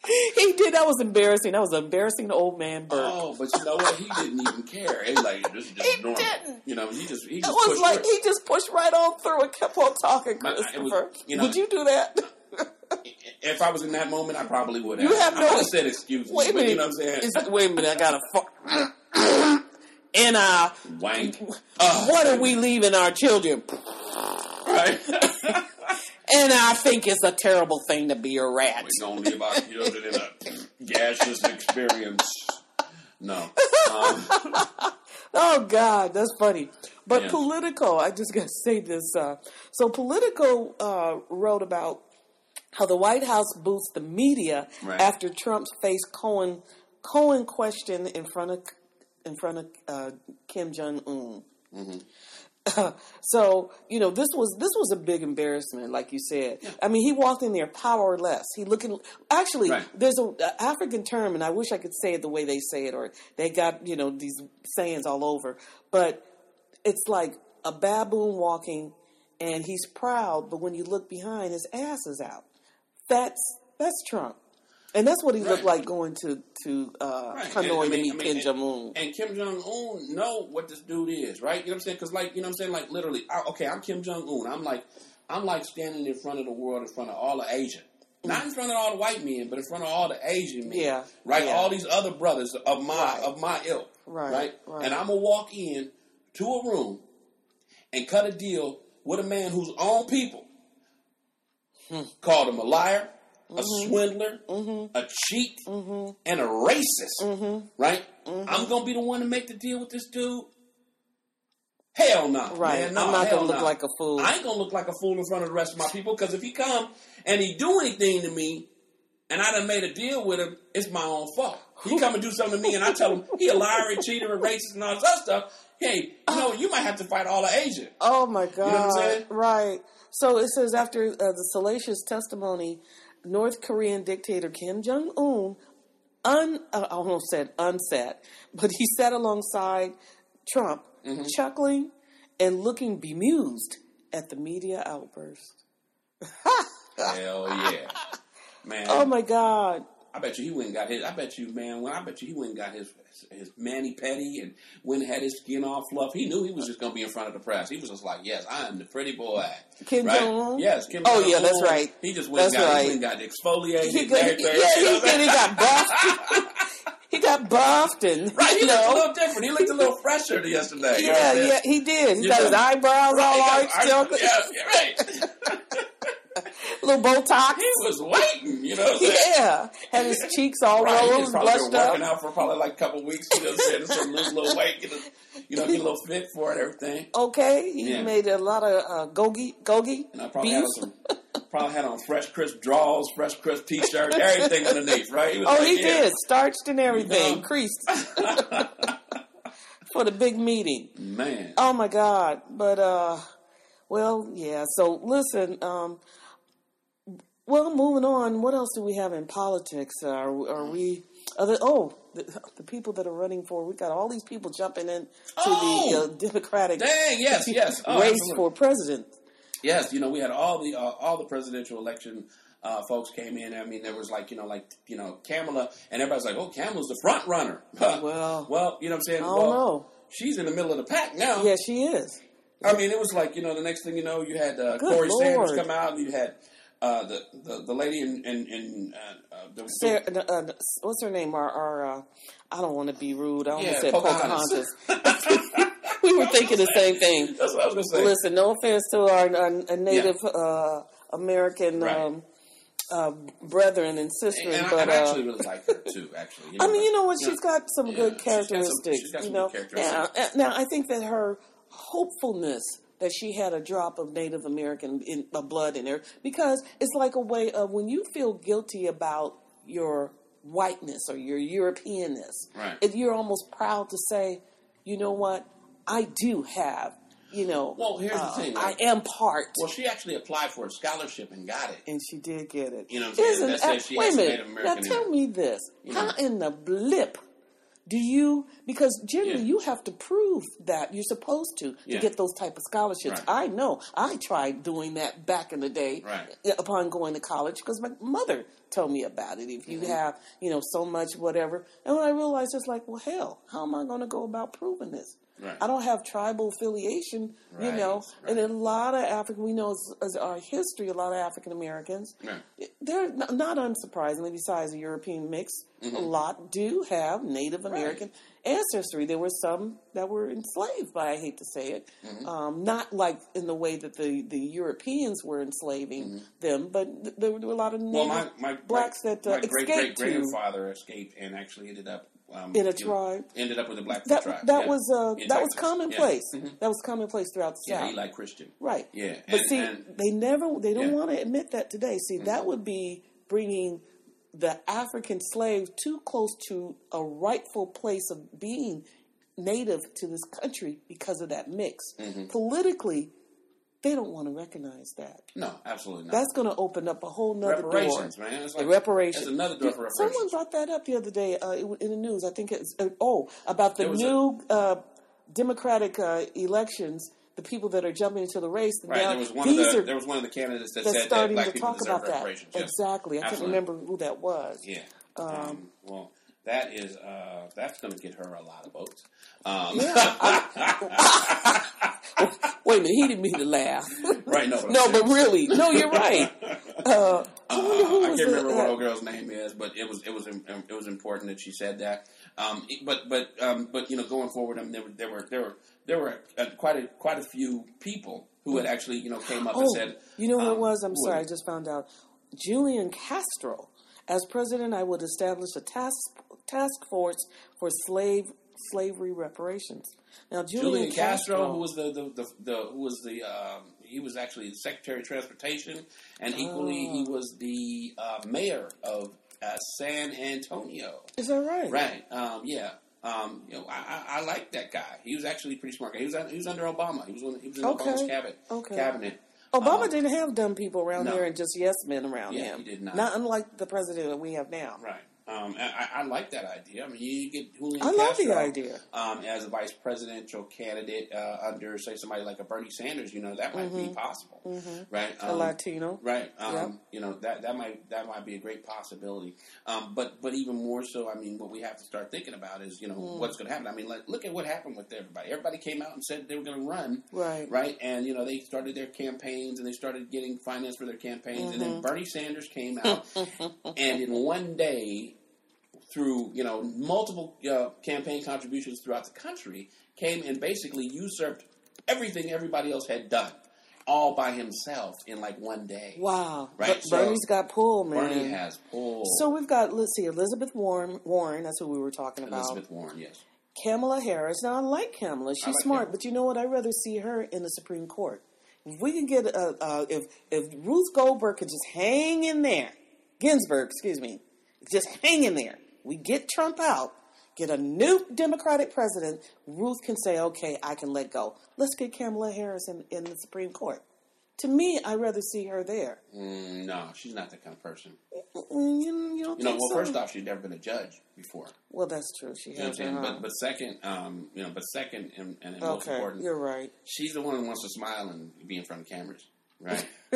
He did. That was embarrassing. That was an embarrassing old man burp. Oh, but you know what? He didn't even care. He like, this is just He normal. didn't. You know, he just he just it was pushed like through. he just pushed right on through and kept on talking, it was- Christopher. you know- Would you do that? If I was in that moment, I probably would have. You have I no- have said excuse me. Wait a minute. You know what I'm saying? Wait a minute. I got to. and uh, Wank. Uh, what are we leaving our children? Right. And I think it's a terrible thing to be a rat. We're gonna leave our children in a gaseous experience. No. Um, Oh God, that's funny. But Yeah. Politico, I just got to say this. Uh, so Politico uh, wrote about how the White House boosts the media Right. after Trump faced Cohen Cohen question in front of in front of uh, Kim Jong Un. Mm-hmm. so you know this was this was a big embarrassment, like you said. I mean, he walked in there powerless. He looking actually. Right. There's a, a African term, and I wish I could say it the way they say it, or they got you know these sayings all over. But it's like a baboon walking, and he's proud, but when you look behind, his ass is out. That's that's Trump, and that's what he looked like going to to uh, Right. Hanoi And, I to meet I mean, Kim Jong Un. And Kim Jong Un know what this dude is, right? You know what I'm saying? Because, like, you know what I'm saying? Like, literally, I, okay, I'm Kim Jong Un. I'm like, I'm like standing in front of the world, in front of all the Asian, not in front of all the white men, but in front of all the Asian men, Yeah, right? yeah. All these other brothers of my Right. of my ilk, Right, right? right. And I'm gonna walk in to a room and cut a deal with a man whose own people Hmm. called him a liar, a Mm-hmm. swindler, a cheat, and a racist. Mm-hmm. Right? I'm gonna be the one to make the deal with this dude. Hell no, Right. man, no, I'm not gonna look no. like a fool. I ain't gonna look like a fool in front of the rest of my people because if he come and he do anything to me, and I done made a deal with him, it's my own fault. He come and do something to me, and I tell him he a liar, a cheater, a racist, and all this other stuff. Hey, you know, you might have to fight all the Asian. Oh my God! I'm saying? Right. So it says after uh, the salacious testimony, North Korean dictator Kim Jong Un, un, uh, I almost said unsat, but he sat alongside Trump, Mm-hmm. chuckling and looking bemused at the media outburst. Hell yeah, man. Oh my God! I bet you he went and got his. I bet you, man. When I bet you he went and got his his mani petty and went and had his skin all fluff. He knew he was just gonna be in front of the press. He was just like, "Yes, I am the pretty boy." Kim right? Jong-un? Yes, Kim. Oh, Jong-un. yeah, that's right. He just went. That's and got, right. He went and got exfoliated. He got, everything, yeah, you know he what He got buffed. he got buffed and Right, he you looked a little different. He looked a little fresher yesterday. you know Yeah, yeah, he did. He You got know? his eyebrows Right, all arched I- Yeah, yeah, right. little Botox. He was waiting. You know what I'm saying? Yeah, had his cheeks all Right, rose, blushed been working up. out for probably like a couple weeks. You know what I'm saying? So lose a little weight, get a, you know, get a little fit for it, and everything. Okay, he Yeah. made a lot of uh, gogi, gogi And I probably had beefs. some, probably had on fresh crisp drawers, fresh crisp t-shirt, everything underneath, right? was Oh, like, he yeah. did, starched and everything, know? creased for the big meeting. Man, Oh my God! But uh, well, yeah. So listen, um, well, moving on. What else do we have in politics? Uh, are, are we? Other oh, the, the people that are running for. We got all these people jumping in to Oh! the uh, Democratic dang, yes, yes, oh, race absolutely. for president. yes. You know, we had all the uh, all the presidential election. Uh, folks came in. I mean, there was like you know, like you know, Kamala, and everybody's like, "Oh, Kamala's the front runner." Well, well, you know what I'm saying? I well, know. She's in the middle of the pack now. Yeah, she is. I mean, it was like you know, the next thing you know, you had uh, Good Corey Sanders come out, and you had uh, the, the the lady in in, in uh, uh, the, Sarah, uh, uh, what's her name? Our, our uh, I don't want to be rude. I almost Yeah, said Pocahontas. Pocahontas. we were thinking the same thing. That's what I was gonna say. Listen, no offense to our, our, our Native uh, American Right. um, uh, brethren and sisters, and I, but and I uh, actually really like her too. Actually, you I mean, you know what? yeah. She's got some Yeah, good some- characteristics. you know, now, now I think that her hopefulness that she had a drop of Native American in, uh, blood in her because it's like a way of when you feel guilty about your whiteness or your Europeanness. Right. If you're almost proud to say, you know what, I do have, you know, Well, here's the uh, thing, I am part. Well, she actually applied for a scholarship and got it. and she did get it. You know what I'm saying? That says uh, she wait a minute. Now tell me this: You How know. in the blip do you? Because generally, Yeah. you have to prove that you're supposed to to Yeah. get those type of scholarships. Right. I know. I tried doing that back in the day. Right. Upon going to college, because my mother told me about it. If you Mm-hmm. have, you know, so much whatever, and when I realized, it's like, well, hell, how am I going to go about proving this? Right. I don't have tribal affiliation, you Right, know, and a lot of African, we know as, as our history, a lot of African Americans, Right. they're not, not unsurprisingly, besides the European mix, Mm-hmm. a lot do have Native American ancestry. There were some that were enslaved, but I hate to say it, Mm-hmm. um, not like in the way that the, the Europeans were enslaving them, but th- there were a lot of Native Mm-hmm. Well, my my blacks my, that uh, my great great grandfather escaped and actually ended up um, in a tribe. ended up with a Blackfoot That tribe. that yeah. was uh, In that was Texas. commonplace. Yeah. Mhm. That was commonplace throughout the Yeah, South. Eli Christian. Right. Yeah, But and- see, and- they never they don't Yeah. Mm-hmm. want to admit that today. See, that would be bringing the African slave too close to a rightful place of being native to this country because of that mix. Mm-hmm. Politically, they don't want to recognize that. No, absolutely not. That's going to open up a whole nother reparations, door. man. It's like, reparations. That's another door for Someone brought that up the other day uh, in the news. I think it's uh, oh about the new uh, Democratic uh, elections. The people that are jumping into the race. Right, now, there was one these of the are there was one of the candidates that said that starting black to people talk about that. reparations. Yes. Exactly. I can't remember who that was. Yeah. Um, well, that is uh, that's going to get her a lot of votes. Um, Wait a minute, he didn't mean to laugh. right? No, no, but really, no, you're right. Uh, I I can't the- remember what uh, old girl's name is, but it was it was it was important that she said that. Um, but but um, but you know, going forward, I mean, there were there were there were there were uh, quite a quite a few people who had actually you know came up and Oh, said, you know who it um, was? I'm sorry, I just found out. Julian Castro. As president, I would establish a task task force for slave slavery reparations. Now, Julian, Julian Castro, who was the, the, the, the who was the um, he was actually the Secretary of Transportation, and equally he Oh. was the uh, mayor of uh, San Antonio. is that right? Right? Um, yeah. Um, you know, I, I, I like that guy. He was actually pretty smart. He was he was under Obama. He was on, he was in Okay. Obama's cabinet. Okay. Cabinet. Obama Um, didn't have dumb people around no. here and just yes men around Yeah, him. he did not. Not unlike the president that we have now. Right. Um, I, I like that idea. I mean, you get Julian I love the Castro, idea. um, as a vice presidential candidate uh, under, say, somebody like a Bernie Sanders. You know, that might be possible, right? Mm-hmm. A Um, Latino. Right. Um, Yep. You know that that might that might be a great possibility. Um, but but even more so, I mean, what we have to start thinking about is you know Mm. what's going to happen. I mean, like, look at what happened with everybody. Everybody came out and said they were going to run. Right. Right. And you know they started their campaigns and they started getting finance for their campaigns. And then Mm-hmm. Bernie Sanders came out, and in one day, through you know multiple uh, campaign contributions throughout the country, came and basically usurped everything everybody else had done, all by himself in like one day. Wow. Right, But so- Bernie's got pull, man. Bernie has pulled. So we've got, let's see, Elizabeth Warren, Warren, that's who we were talking about. Elizabeth Warren, yes. Kamala Harris. Now, I like Kamala. She's like smart, Kamala. but you know what? I'd rather see her in the Supreme Court. If we can get, uh, uh, if, if Ruth Goldberg could just hang in there, Ginsburg, excuse me, just hang in there. We get Trump out, get a new Democratic president, Ruth can say, okay, I can let go. Let's get Kamala Harris in, in the Supreme Court. To me, I'd rather see her there. Mm, no, she's not that kind of person. Mm, You, you don't You know, well, so? first off, she's never been a judge before. Well, that's true. She You know what I'm has saying? But, but second, um, you know, but second, and, and most important, you're right. she's the one who wants to smile and be in front of cameras, right?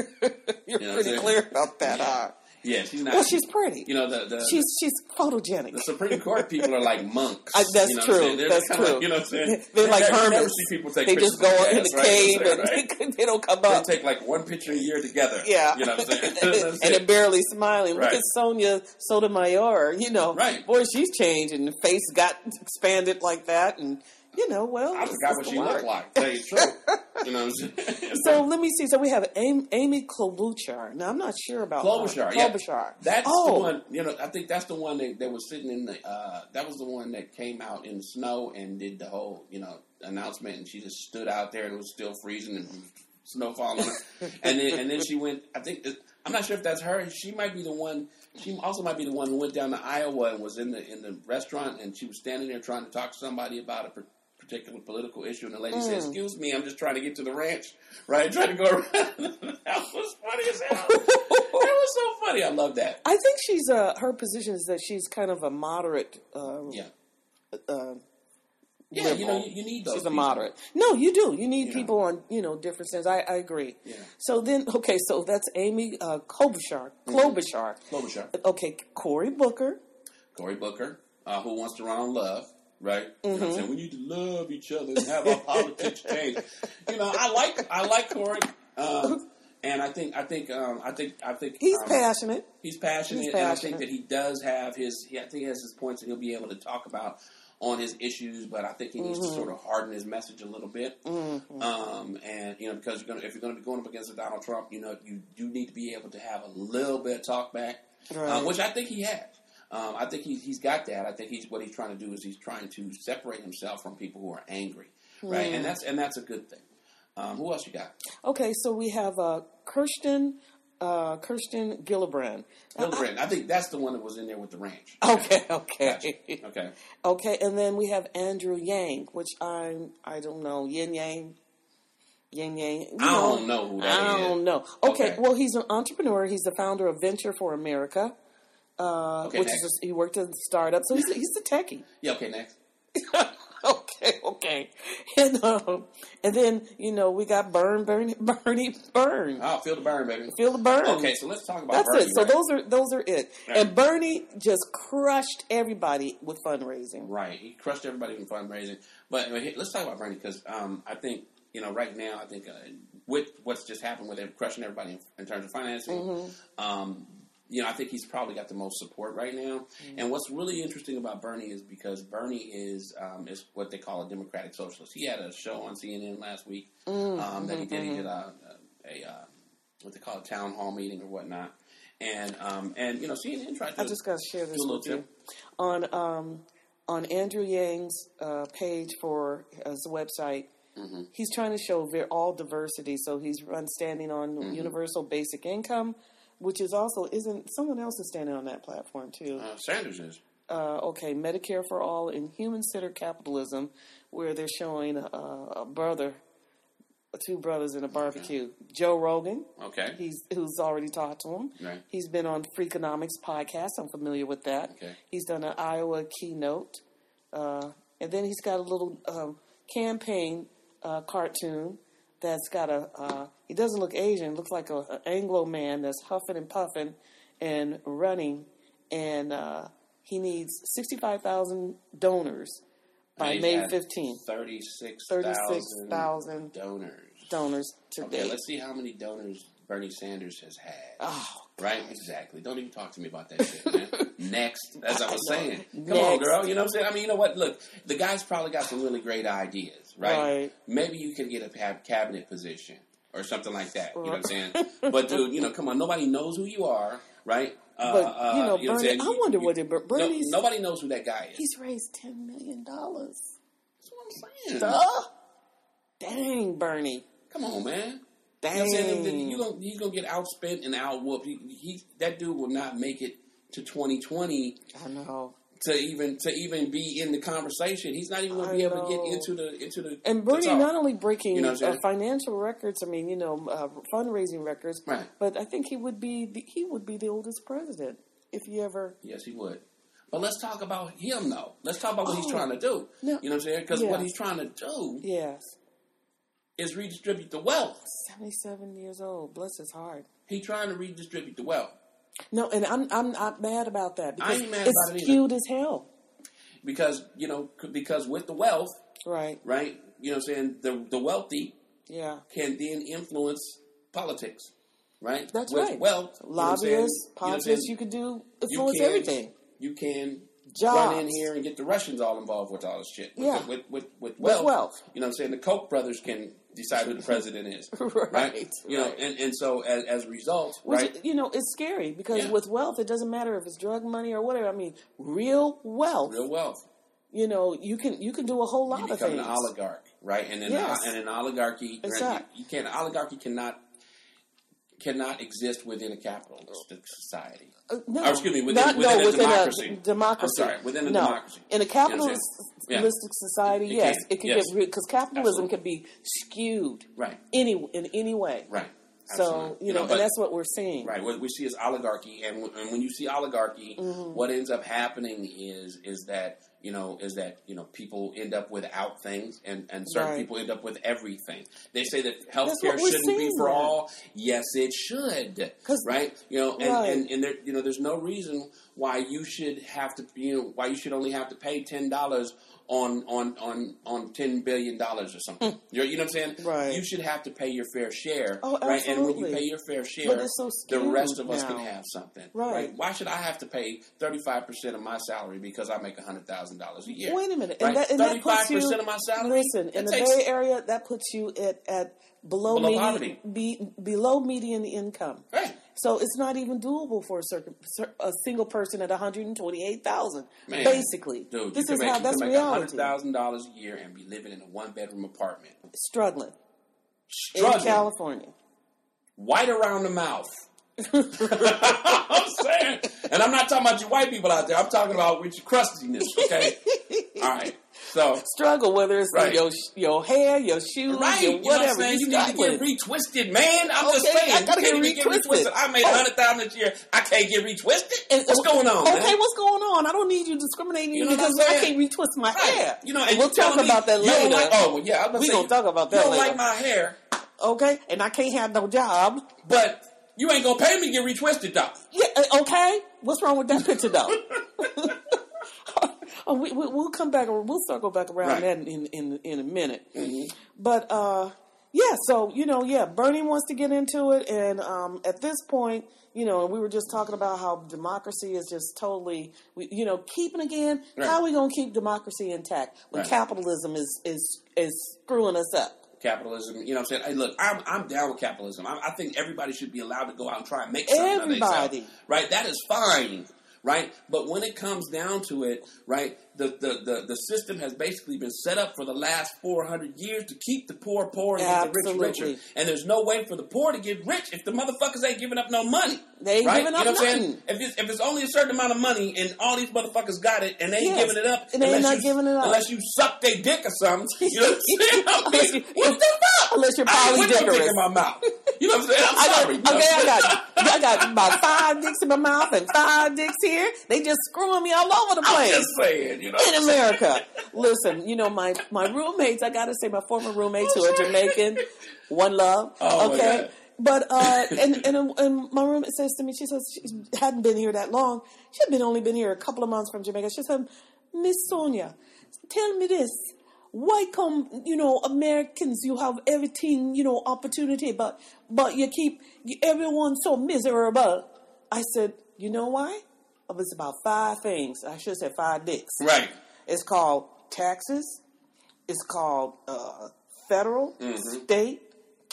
You're You know, pretty clear about that, huh? Yeah, she's not. Well, she's pretty. you know, the, the she's she's photogenic. the Supreme Court people are like monks. I, that's you know true. That's true. Like, you know what I'm saying? They're like hermits. people take They just go in the right? cave You know what I'm saying, right? and they don't come up. They take like one picture a year together. Yeah, You know what I'm saying? And they're barely smiling. Look at Sonia Sotomayor. You know, Right. Boy, she's changed, and the face got expanded like that, and you know, well, I forgot what she looked like. Tell you the truth. You know what I'm saying? So let me see. So we have Amy, Amy Klobuchar. Now I'm not sure about her. Klobuchar, yeah. That's oh, the one. You know, I think that's the one that, that was sitting in the. Uh, that was the one that came out in the snow and did the whole, you know, announcement, and she just stood out there and it was still freezing and snow falling and then and then she went. I think I'm not sure if that's her. She might be the one. She also might be the one who went down to Iowa and was in the in the restaurant, and she was standing there trying to talk to somebody about a particular political issue, and the lady said, "Excuse me, I'm just trying to get to the ranch, right? Trying to go around." that was funny as hell. that was so funny. I love that. I think she's uh her position is that she's kind of a moderate. Uh, Yeah. uh, Yeah, you know, you, you need those. She's a people. moderate. No, you do. You need Yeah. people on you know different stands. I, I agree. Yeah. So then, okay, so that's Amy uh, Klobuchar. Klobuchar. Klobuchar. Okay, Cory Booker. Cory Booker, uh, who wants to run on love, right? You know what I'm Mm-hmm. saying? We need to love each other and have our politics change. You know, I like I like Cory. Um, and I think I think um, I think I think He's um, passionate. He's passionate, He's and I think that he does have his. He, I think he has his points that he'll be able to talk about on his issues. But I think he needs Mm-hmm. to sort of harden his message a little bit. Um, and you know, because you're gonna if you're going to be going up against Donald Trump, you know, you do need to be able to have a little bit of talk back, Right. um, which I think he has. Um, I think he's he's got that. I think he's what he's trying to do is he's trying to separate himself from people who are angry, right? And that's and that's a good thing. Um, who else you got? Okay, so we have uh, Kirsten uh, Kirsten Gillibrand. Hildebrand. I think that's the one that was in there with the ranch. Okay, okay, Gotcha. Okay. okay, and then we have Andrew Yang, which I'm I don't know Yin Yang, Yin Yang. you I don't know who that I is. don't know. Okay, Okay. well he's an entrepreneur. He's the founder of Venture for America, uh, Okay, which next. is a, he worked at a startup. So he's he's a techie. Yeah. Okay. Next. okay, okay, and um, and then you know we got Burn, Bernie, Bernie, Burn. Oh, feel the burn, baby. Feel the burn. Okay, so let's talk about That's Bernie, it. So right? those are those are it. Right. And Bernie just crushed everybody with fundraising. Right, he crushed everybody in fundraising. But here- let's talk about Bernie because um, I think you know right now I think uh, with what's just happened with him crushing everybody in, in terms of financing, Mm-hmm. um, you know I think he's probably got the most support right now. Mm-hmm. And what's really interesting about Bernie is because Bernie is um, is what they call a democratic socialist. He had a show on CNN last week Mm-hmm. um, that he did. He did a, a, uh what they call a town hall meeting or whatnot. And um, and you know CNN tried to I just got to share this a with you on um, on Andrew Yang's uh, page for his website. Mm-hmm. He's trying to show all diversity. So he's run standing on Mm-hmm. universal basic income, which is also isn't someone else is standing on that platform too. Uh, Sanders is. uh, okay, Medicare for all and human-centered capitalism, where they're showing uh, a brother, two brothers in a barbecue. Joe Rogan, Okay. he's who's already talked to him. Right. He's been on Freakonomics podcast. I'm familiar with that. Okay. He's done an Iowa keynote, uh, and then he's got a little um, campaign uh, cartoon that's got a. Uh, he doesn't look Asian. Looks like a, an Anglo man that's huffing and puffing and running, and uh, he needs sixty-five thousand donors by May fifteenth. 36,000 36,000 donors. Donors today. Okay, let's see how many donors Bernie Sanders has had. oh, Right? Exactly. Don't even talk to me about that shit, man. Next, as I was I saying. Come on, girl. You know what I'm saying? I mean, you know what? Look, the guy's probably got some really great ideas, right? Right. Maybe you could get a cab- cabinet position or something like that. You know what I'm saying? but, dude, you know, come on. Nobody knows who you are, right? Uh, But, uh, you know, what I'm Bernie-? I wonder you- what it- Ber- no- nobody knows who that guy is. he's raised ten million dollars. That's what I'm saying. Duh. Dang, Bernie. Come on, man. Dang. You know what I'm saying? You gonna, he's gonna get outspent and outwhooped. He, he, that dude will not make it to 2020 I know. To even to even be in the conversation. He's not even gonna be I able to get into the into the. And Bernie not only breaking You know uh, financial records, I mean, you know, uh, fundraising records, Right. but I think he would be the, he would be the oldest president if he ever. Yes, he would. But let's talk about him though. Let's talk about what he's Oh. trying to do. No. You know what I'm saying? Because what he's trying to do Yes, is redistribute the wealth. seventy-seven years old. Bless his heart. He's trying to redistribute the wealth No, and I'm I'm not mad about that because ain't mad it's about it skewed as hell. because you know because with the wealth, Right? right? You know what I'm saying? The the wealthy Yeah. can then influence politics, right? That's With right. Wealth, you know? Lobbyists, You know politics—you could do You influence can- everything. You can Jobs. run in here and get the Russians all involved with all this shit. With, Yeah. with, with, with, With wealth, wealth. You know what I'm saying? The Koch brothers can decide who the president is. Right, You know, and, and so as, as a result, Which right? you know, it's scary because Yeah. with wealth, it doesn't matter if it's drug money or whatever. I mean, real wealth. Real wealth. you know, you can you can do a whole lot You of things. become an oligarch, right? And an, Yes. and an oligarchy, right? You, you can't, oligarchy cannot cannot exist within a capitalistic society. Uh, no, Or, excuse me, within- Not- within no, a within democracy. A democracy. I'm sorry, within a no. democracy. In a You capitalistic understand? society, It yes, can, it can yes. get because capitalism Absolutely. can be skewed Right. any in any way. Right. So Absolutely. you know, but- and that's what we're seeing. Right. What we see is oligarchy, and, w- and when you see oligarchy, Mm-hmm. what ends up happening is is that you know is that you know people end up without things, and and certain Right. people end up with everything. They say that healthcare shouldn't be for now. all. Yes, it should. right. You know, and, Right. and and there you know there's no reason why you should have to you know why you should only have to pay ten dollars. On, on on on ten billion dollars or something, you know, you know what I'm saying? Hmm. Right. You should have to pay your fair share, Oh, absolutely. right? And when you pay your fair share, so the rest of us can have something. Right. Why should I have to pay thirty five percent of my salary because I make a hundred thousand dollars a year? Wait a minute, Right? and that, puts you. 35% of my salary? Listen, in the Bay Area, that puts you at at below, Below median, be, below median income. Right. So it's not even doable for a, circ- a single person at one hundred and twenty eight thousand. Basically, Dude, this is make, how that's make hundred reality. thousand dollars a year and be living in a one bedroom apartment. Struggling in Struggling. California. White around the mouth. I'm saying. And I'm not talking about you white people out there. I'm talking about with your crustiness, okay? All right. So Struggle, whether it's Right. your your hair, your shoes, Right, your you know what I'm whatever. saying? You you're need to get retwisted, man. I'm just saying. I gotta you can't get retwisted. I made a Oh. hundred thousand this year. I can't get retwisted. And- What's going on, Okay, man? what's going on? I don't need you discriminating You know because I can't retwist my Right. hair. You know, and we'll talk about that later. Like, oh, well, yeah, I'm gonna We say, gonna talk about that You don't later. like my hair, Okay, and I can't have no job. but you ain't gonna pay me to get retwisted, though. Yeah, uh, okay. What's wrong with that picture, though? oh, we, we, we'll come back. We'll circle back around Right. that in in in a minute. Mhm. But uh, yeah, so you know, yeah, Bernie wants to get into it, and um, at this point, you know, and we were just talking about how democracy is just totally, we, you know, keeping again. Right. How are we going to keep democracy intact when Right. capitalism is is is screwing us up? Capitalism, you know what I'm saying? Hey, look, I'm, I'm down with capitalism. I, I think everybody should be allowed to go out and try and make something of themselves. Everybody. Right? That is fine. Right? But when it comes down to it, right, the, the, the, the system has basically been set up for the last 400 years to keep the poor poor and the rich richer. And there's no way for the poor to get rich if the motherfuckers ain't giving up no money. They ain't right? giving you up know what saying? nothing. If it's, if it's only a certain amount of money and all these motherfuckers got it and they ain't Yes. giving it up, And they ain't unless not you, giving it up. unless you suck their dick or something, you know what I'm saying? You- what the fuck? Unless you're I ain't put dick in my mouth. You know what I'm saying? I'm I got, sorry. you okay, I I'm got I got about five dicks in my mouth and five dicks here. They just screwing me all over the I'm place. just saying, you know. in America. Listen, you know my my roommates. I gotta say, my former roommates who are Jamaican, one love. Oh, okay, but uh, and, and and my roommate says to me, she says she hadn't been here that long. She had been only been here a couple of months from Jamaica. She said, Miss Sonia, tell me this. Why come you know Americans? You have everything, you know, opportunity, but but you keep everyone so miserable. I said, you know why? It was about five things. I should have said five dicks. Right. It's called taxes. It's called uh, federal, Mm-hmm. state,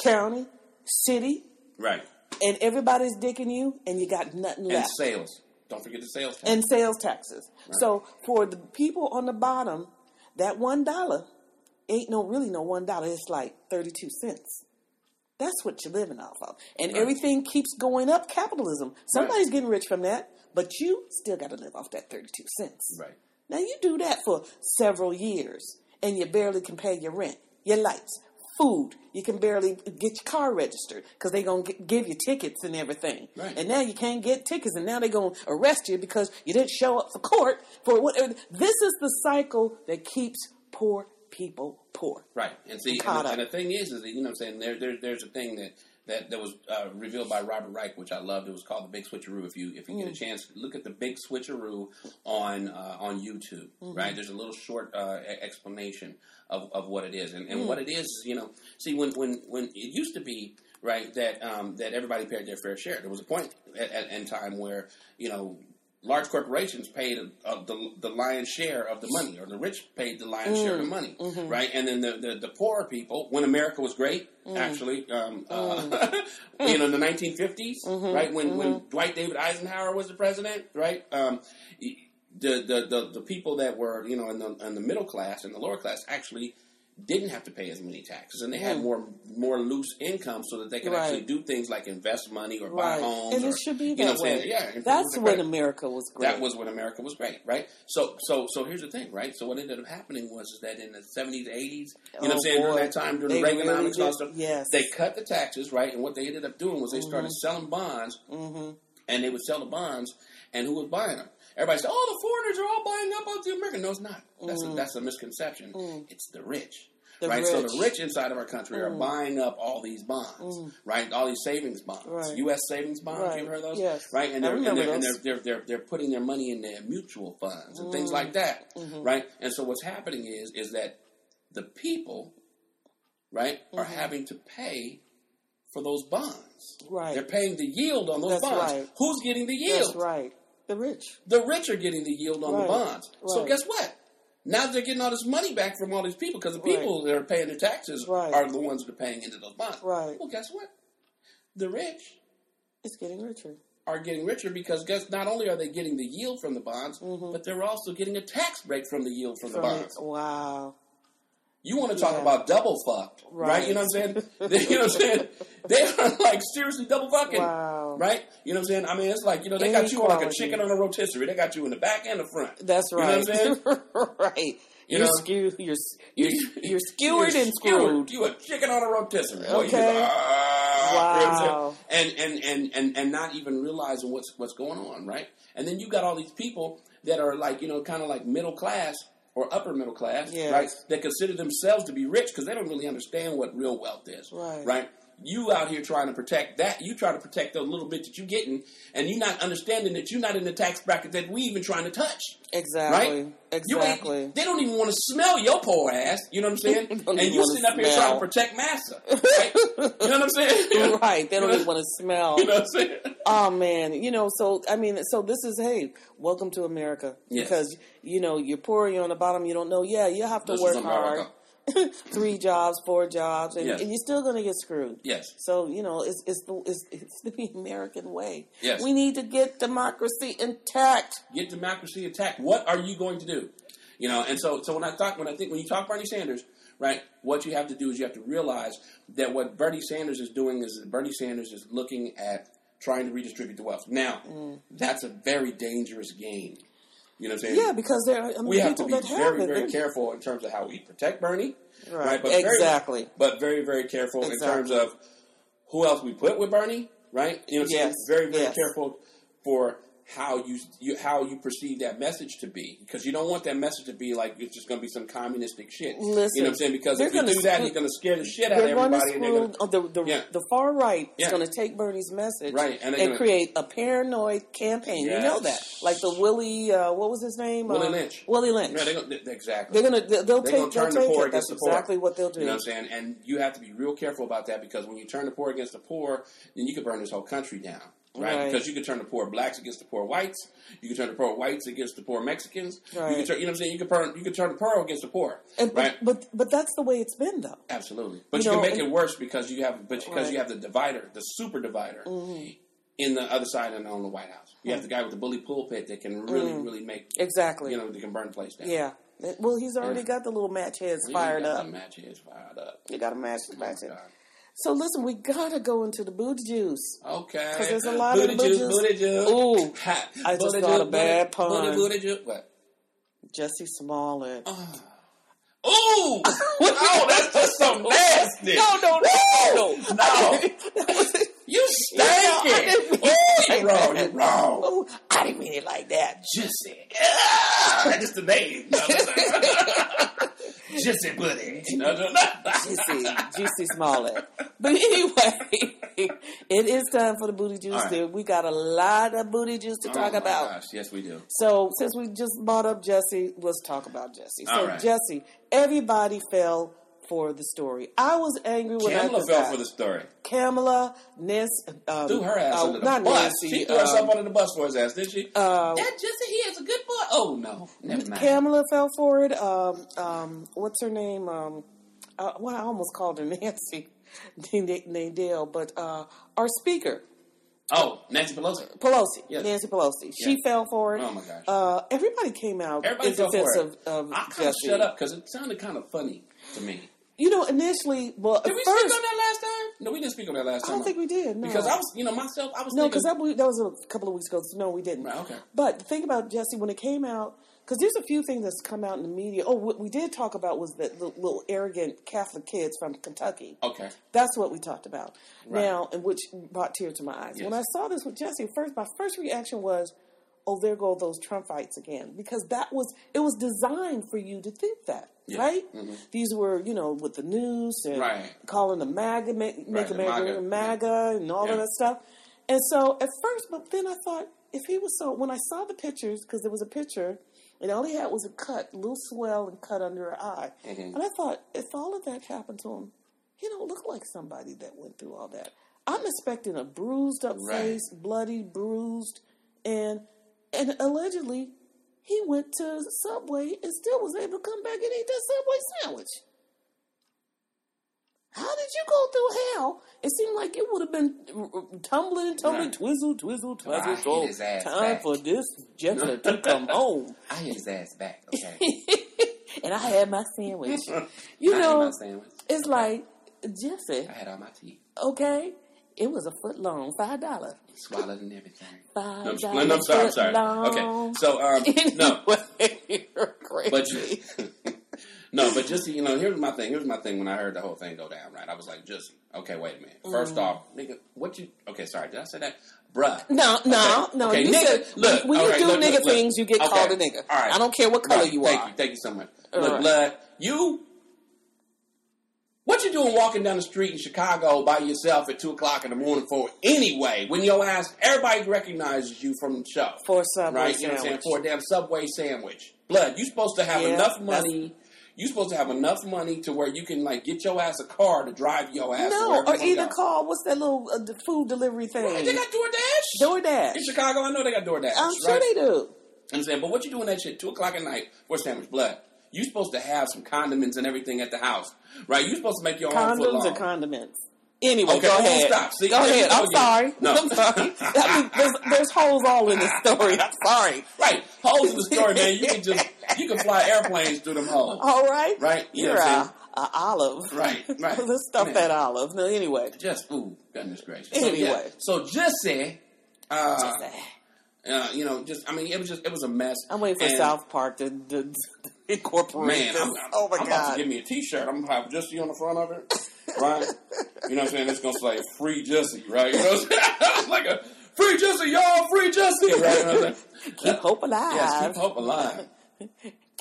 county, city, Right. and everybody's dicking you, and you got nothing And left. sales. Don't forget the sales tax. And sales taxes. So for the people on the bottom, that one dollar ain't no really no one dollar. It's like thirty two cents. That's what you're living off of, and Right. everything keeps going up. Capitalism. Somebody's getting rich from that, but you still got to live off that thirty two cents. right. Now you do that for several years, and you barely can pay your rent, your lights, food. You can barely get your car registered because they're gonna give you tickets and everything. Right. And now you can't get tickets, and now they're gonna arrest you because you didn't show up for court for whatever. This is the cycle that keeps poor people poor. Right. And see, and, up. and the thing is, is that, you know what I'm saying, there, there, there's a thing that, that, that was uh, revealed by Robert Reich, which I loved. It was called the Big Switcheroo. If you if you get Mm. a chance, look at the Big Switcheroo on uh, on YouTube. Mm-hmm. Right, there's a little short uh, explanation of, of what it is, and, and Mm. what it is. You know, see when when when it used to be right that um, that everybody paid their fair share. There was a point at, at, in time where you know. Large corporations paid uh, the, the lion's share of the money, or the rich paid the lion's share of Mm. the money, Mm-hmm. right? And then the, the, the poor people, when America was great, Mm. actually, um, uh, you know, in the 1950s, Mm-hmm. right? When when Dwight David Eisenhower was the president, right? Um, the, the the the people that were you know in the in the middle class and the lower class actually didn't have to pay as many taxes and they had more more loose income so that they could. Right. actually do things like invest money or buy Right. homes. And or, it should be you know that way. Yeah, That's when. America was great. That was when America was great, right? So, so, so here's the thing, right? So what ended up happening was is that in the 70s, 80s, you know what I'm Oh, saying, boy. during that time, during They the Reaganomics really and all stuff, yes. they cut the taxes, right? And what they ended up doing was they started Mm-hmm. selling bonds, and they would sell the bonds, and who was buying them? Everybody said, "Oh, the foreigners are all buying up on the American." No, it's not. That's a, that's a misconception. It's the rich. Mm. The right, so rich. Mm. the rich inside of our country are buying up all these bonds, right? All these savings bonds, Right. U.S. savings bonds. Right. You ever heard of those? Yes. Right, and they're, and, they're, and they're, they're, they're, they're putting their money in their mutual funds and things Mm. like that, Mm-hmm. right? And so what's happening is is that the people, right, are Mm-hmm. having to pay for those bonds. Right. They're paying the yield on those That's bonds. right. Who's getting the yield? That's right. The rich. The rich are getting the yield on Right. the bonds. So guess what? Now they're getting all this money back from all these people because the Right. people that are paying their taxes Right. are the ones that are paying into those bonds. Right. Well, guess what? The rich It's getting richer. are getting richer because guess not only are they getting the yield from the bonds, but they're also getting a tax break from the yield from, the Mm-hmm. Bonds. it. Wow. You want to talk Yeah. about double fucked, right. Right. You know what I'm saying? They- you know what I'm saying? They are like seriously double fucking, Wow. right? You know what I'm saying? I mean, it's like you know they got you like a chicken on a rotisserie. They got you in the back and the front. That's right. You know what I'm saying? right. You You are know? You're you're, you're skewered You're and screwed. You a chicken on a rotisserie. Okay. just, ah, you know what Wow. And, and, and, and, and not even realizing what's what's going on, right? And then you got all these people that are like, you know, kind of like middle class or upper middle class, Yes. right? That consider themselves to be rich because they don't really understand what real wealth is, Right. Right? You out here trying to protect that. You try to protect the little bit that you're getting, and you're not understanding that you're not in the tax bracket that we even trying to touch. Exactly. Right? You Exactly. they don't even want to smell your poor ass. You know what I'm saying? And you sitting up here trying to protect massa. Right? you know what I'm saying? right. They don't even want to smell. You know what I'm saying? Oh man, you know, so I mean, so this is hey, welcome to America Yes. because you know you're poor, you're on the bottom, you don't know. Yeah, you have to This work hard. three jobs, four jobs, and, Yes. and you're still going to get screwed. Yes. So you know, it's it's the it's, it's the American way. Yes. we need to get democracy intact. Get democracy intact. What are you going to do? You know, and so so when I thought when I think when you talk Bernie Sanders, right, what you have to do is you have to realize that what Bernie Sanders is doing is that Bernie Sanders is looking at trying to redistribute the wealth. Now, mm. that's a very dangerous game. You know what I'm saying? Yeah, because there are I mean, we have to be very, it. very careful in terms of how we protect Bernie. Right. But very- Exactly. but very, very careful in terms of who else we put with Bernie, right? You know, what I'm saying? Yes. very, very Yes. careful for how you, you how you perceive that message to be because you don't want that message to be like it's just going to be some communistic shit. you know what I'm saying? Because if you do that, screw- he's going to scare the shit out of going to everybody. and they're gonna, the the, Yeah. the far right Yeah. is going to take Bernie's message Right, and and, gonna- create a paranoid campaign. You know that, like the Willie, uh, what was his name? Willie Uh, Lynch. Willie Lynch. yeah, they're gonna, they- exactly. They're gonna they'll, they'll They're take turn they'll the poor it. That's against the poor. exactly what they'll do. You know what I'm saying? And you have to be real careful about that because when you turn the poor against the poor, then you could burn this whole country down. Right? Right. Because you could turn the poor blacks against the poor whites. You could turn the poor whites against the poor Mexicans. You Right. could turn, you know what I'm saying? You could turn, you could turn the poor against the poor. And, right? but, but but that's the way it's been though. Absolutely. But You you, know, can make and- it worse because you have, but because Right. You have the divider, the super divider, in the other side and on the White House. You have the guy with the bully pulpit that can really, really make, Exactly. you know, that can burn the place down. Mm. yeah. Well, he's already Yeah. got the little match heads He fired got up. Match is fired up. You got a match match it. So listen, we gotta go into the booty juice. Okay. 'Cause there's a lot of booty juice, booty juice. Ooh, I just booty thought a bad booty, pun. Booty, booty juice. What? Jesse Smollett. Ah. Ooh! oh, that's just so nasty. No, no, no, no. No. You stank didn't it. mean Ooh, it you're wrong. You're wrong. Oh, I didn't mean it like that. Jesse. Ah, just the name. Jesse Buddy. No, no, no. Juicy, Juicy Smollett. But anyway, it is time for the booty juice. Right. We got a lot of booty juice to Oh, talk my about. Gosh. Yes, we do. So, since we just brought up Jesse, let's talk about Jesse. So, right. Jesse, everybody fell for the story. I was angry when I Kamala was fell out. for the story. Kamala, Nancy, um, Threw her ass uh, under the not bus. Nancy, she threw herself um, under the bus for his ass, didn't she? uh, that Jesse, he is a good boy. Oh no, never mind. Kamala fell for it. Um, um, what's her name? Um, uh, well, I almost called her Nancy Nadell, but uh, our speaker oh, Nancy Pelosi. Pelosi, Yes. Nancy Pelosi, she Yeah. fell for it. Oh, my gosh. Uh, everybody came out Everybody in fell defense for it. of, of I kind of shut up because it sounded kind of funny. to me. You know, initially, well, Did we first, speak on that last time? No, we didn't speak on that last time. I don't think we did. No. Because I was, you know, myself, I was no, because that, that was a couple of weeks ago. So no, we didn't. Right, okay. But the thing about Jesse when it came out, because there's a few things that's come out in the media. Oh, what we did talk about was the little, little arrogant Catholic kids from Kentucky. okay. That's what we talked about Right. now, and which brought tears to my eyes. Yes. When I saw this with Jesse, first my first reaction was, "Oh, there go those Trumpites again," because that was it was designed for you to think that, Yeah. right? Mhm. These were you know with the news and Right. calling the MAGA, make, the America MAGA, MAGA, and all Yeah. of that stuff. And so at first, but then I thought if he was so when I saw the pictures because there was a picture. And all he had was a cut, a little swell and cut under her eye. Mhm. And I thought, if all of that happened to him, he don't look like somebody that went through all that. I'm expecting a bruised up Right. face, bloody, bruised, and and allegedly he went to Subway and still was able to come back and eat that Subway sandwich. How did you go through hell? It seemed like it would have been tumbling and tumbling, Right. twizzle, twizzle, twizzle. time back. for this gentleman to come home. I hit his ass back. Okay. and I had my sandwich. I You ate know, my sandwich. it's like Jesse. I had all my teeth. Okay, it was a foot long, five dollar. Swallowed and everything. Five dollars. no, I'm sorry. I'm sorry. long. Okay. So, um, no. Crazy. But you, no, but just you know, here's my thing. Here's my thing. When I heard the whole thing go down, right? I was like, just okay. Wait a minute. Mm. First off, nigga, what you? Okay, sorry. Did I say that, bruh? no, no, Okay. no. Okay, you nigga, said look, when you all right, do look, nigga look, things, you get Okay, called a nigga. all right. I don't care what color Right, you thank are. you, thank you so much. All look, blood, you. Doing walking down the street in Chicago by yourself at two o'clock in the morning for anyway? When your ass, everybody recognizes you from the show, For a Subway right? You know what I'm sandwich. For a damn Subway sandwich. Blood, you supposed to have Yeah, enough money. You supposed to have enough money to where you can like get your ass a car to drive your ass. No, or either call. What's that little uh, the food delivery thing? Right, they got DoorDash. DoorDash. in Chicago, I know they got DoorDash. I'm sure right? they do. I'm saying, but what you doing that shit two o'clock at night for a sandwich? Blood. You supposed to have some condiments and everything at the house, right? You're supposed to make your own foot Condoms or condiments? Anyway, Okay, go ahead. stop. See, go ahead. I'm again. sorry. No. I'm sorry. I mean, there's, there's holes all in the story. I'm sorry. right, holes in the story, man. You can just you can fly airplanes through them holes. All right. Right, You You're a, a olive. Right, right. Let's stuff Yeah. that olive. No, anyway. Just ooh, goodness gracious. Anyway. so, yeah. so Jesse, uh, Just, uh, you know, just I mean, it was just it was a mess. I'm waiting for And, South Park to, to, to incorporate Man. I'm, I'm, oh my I'm about god. to give me a T-shirt. I'm gonna have Jesse on the front of it, right? you know what I'm saying? It's gonna say "Free Jesse," right? You know what I'm like a "Free Jesse, y'all, free Jesse," right? You know I'm saying? keep hope alive. Yes, keep hope alive.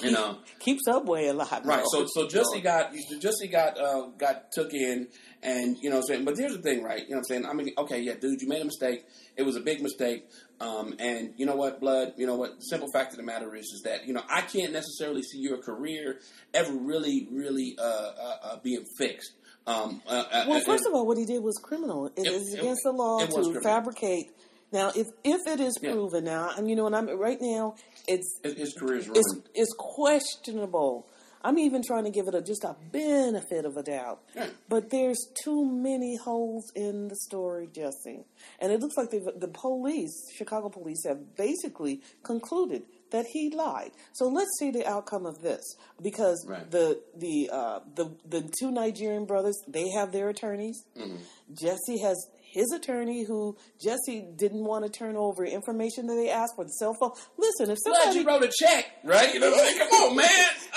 You know, Keep Subway alive. right? bro. So, so Jesse got Jesse got uh, got took in, and you know what I'm saying. But here's the thing, right? You know what I'm saying. I mean, okay, yeah, dude, you made a mistake. It was a big mistake. Um, and you know what, blood. You know what? Simple fact of the matter is, is that you know I can't necessarily see your career ever really, really uh, uh, uh, being fixed. Um, uh, uh, Well, and- first of all, what he did was criminal. It It- is it- against the law to criminal. fabricate. Now, if if it is Yeah. proven now, and you know, and I'm right now, it's his, his career is it's ruined. it's questionable. I'm even trying to give it a just a benefit of a doubt. Yeah. But there's too many holes in the story, Jesse. And it looks like the police, Chicago police, have basically concluded that he lied. So let's see the outcome of this, because Right. the the uh, the the two Nigerian brothers they have their attorneys. Mm-hmm. Jesse has his attorney, who Jesse didn't want to turn over information that they asked for the cell phone. Listen, if somebody you wrote a check, right? You know saying? Come on, man.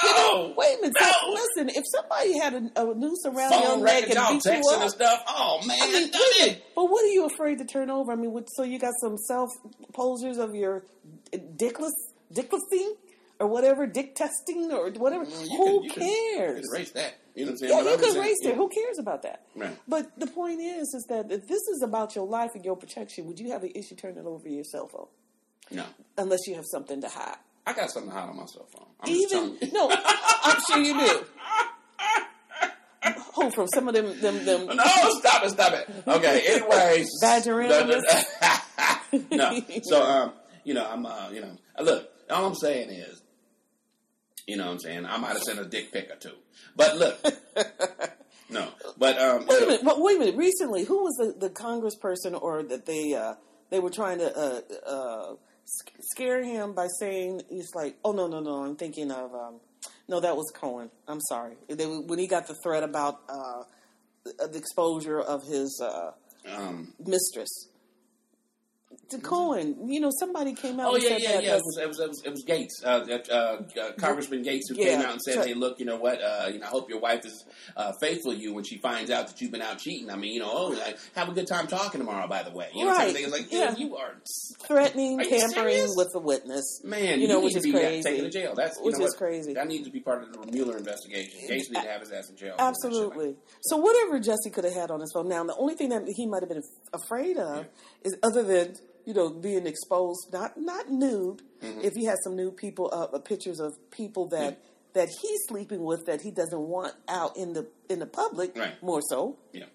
Oh, Wait a minute. no. so Listen, if somebody had a, a noose around your neck and beat you texting and stuff. Oh man, I mean, done wait a it. minute. but what are you afraid to turn over? I mean, what, so you got some self posers of your dickless, dicklessing or whatever, dick testing or whatever. Mm, Who can- you can- cares? You can erase that. You know what I'm saying? yeah, But you could race there. Who cares about that? Right. But the point is, is that if this is about your life and your protection, would you have an issue turning over your cell phone? No, Unless you have something to hide. I got something to hide on my cell phone. I'm just Even you. no, I'm sure you do. Who from some of them them them No, stop it, stop it. Okay, anyways. badgering. No, no, animals. no. So, um, you know, I'm, uh, you know, look, all I'm saying is, you know what I'm saying? I might have sent a dick pic or two. But look, no. But, um, Wait a minute. But wait a minute. Recently, who was the, the congressperson or that they uh, they were trying to uh, uh, scare him by saying he's like, oh no no no, I'm thinking of um, No, that was Cohen. I'm sorry. They, when he got the threat about uh, the exposure of his uh, Um, mistress. To Cohen, you know, somebody came out. oh and yeah, said yeah, that yeah. It was, it was it was it was Gaetz, uh, uh, uh, Congressman Gaetz, who came out and said. "Hey, look, you know what? Uh, you know, I hope your wife is uh, faithful to you when she finds out that you've been out cheating. I mean, you know, oh, like, have a good time talking tomorrow. By the way, you know, Right. what I'm saying? It's like, Yeah. dude, you are threatening, Are you tampering with the witness. man. You know, need which to is crazy. taken to jail. That's you Which is what? crazy. That needs to be part of the Mueller investigation. Gaetz needs to have his ass in jail. Absolutely. So whatever Jesse could have had on his phone. Now, the only thing that he might have been afraid of is other than you know being exposed, not not nude. Mm-hmm. If he has some nude people, uh, uh, pictures of people that that he's sleeping with that he doesn't want out in the in the public, Right. more so. Yeah.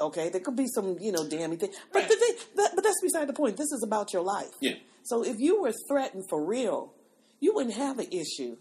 Okay, there could be some you know damning thing, but Right. the thing, that, but that's beside the point. This is about your life. Yeah. So if you were threatened for real, you wouldn't have an issue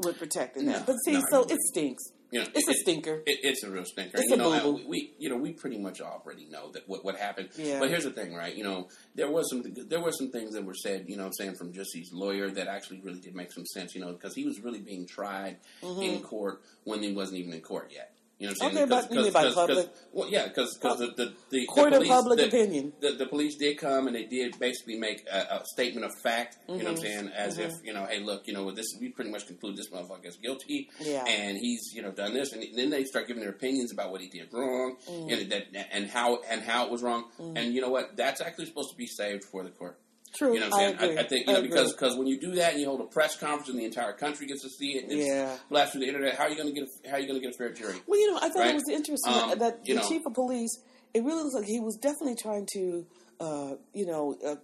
with protecting that. But see, no, so it stinks. You know, It's a stinker. It, it's a real stinker. It's you a know, uh, we you know we pretty much already know that what, what happened. Yeah. But here's the thing, right? You know, there was some there were some things that were said. You know, I'm saying from Jesse's lawyer that actually really did make some sense. You know, because he was really being tried in court when he wasn't even in court yet. You know what I'm saying? Mm-hmm. Okay, but you mean by public? well, yeah, because because the, the, the Court the of public the, opinion. The, the police did come and they did basically make a, a statement of fact. You know what I'm Mm-hmm. saying? As if you know, hey, look, you know, with this we pretty much conclude this motherfucker is guilty, Yeah. and he's you know done this, and then they start giving their opinions about what he did wrong Mm. and that and how and how it was wrong. And you know what? That's actually supposed to be saved for the court. True. You know what I'm saying? I, agree. I, think you I know agree. because because when you do that and you hold a press conference and the entire country gets to see it, and it's Yeah. blasted through the internet. How are you going to get a, how are you going to get a fair jury? Well, you know, I thought Right? it was interesting Um, that the know. chief of police. It really looks like he was definitely trying to, uh, you know. Uh,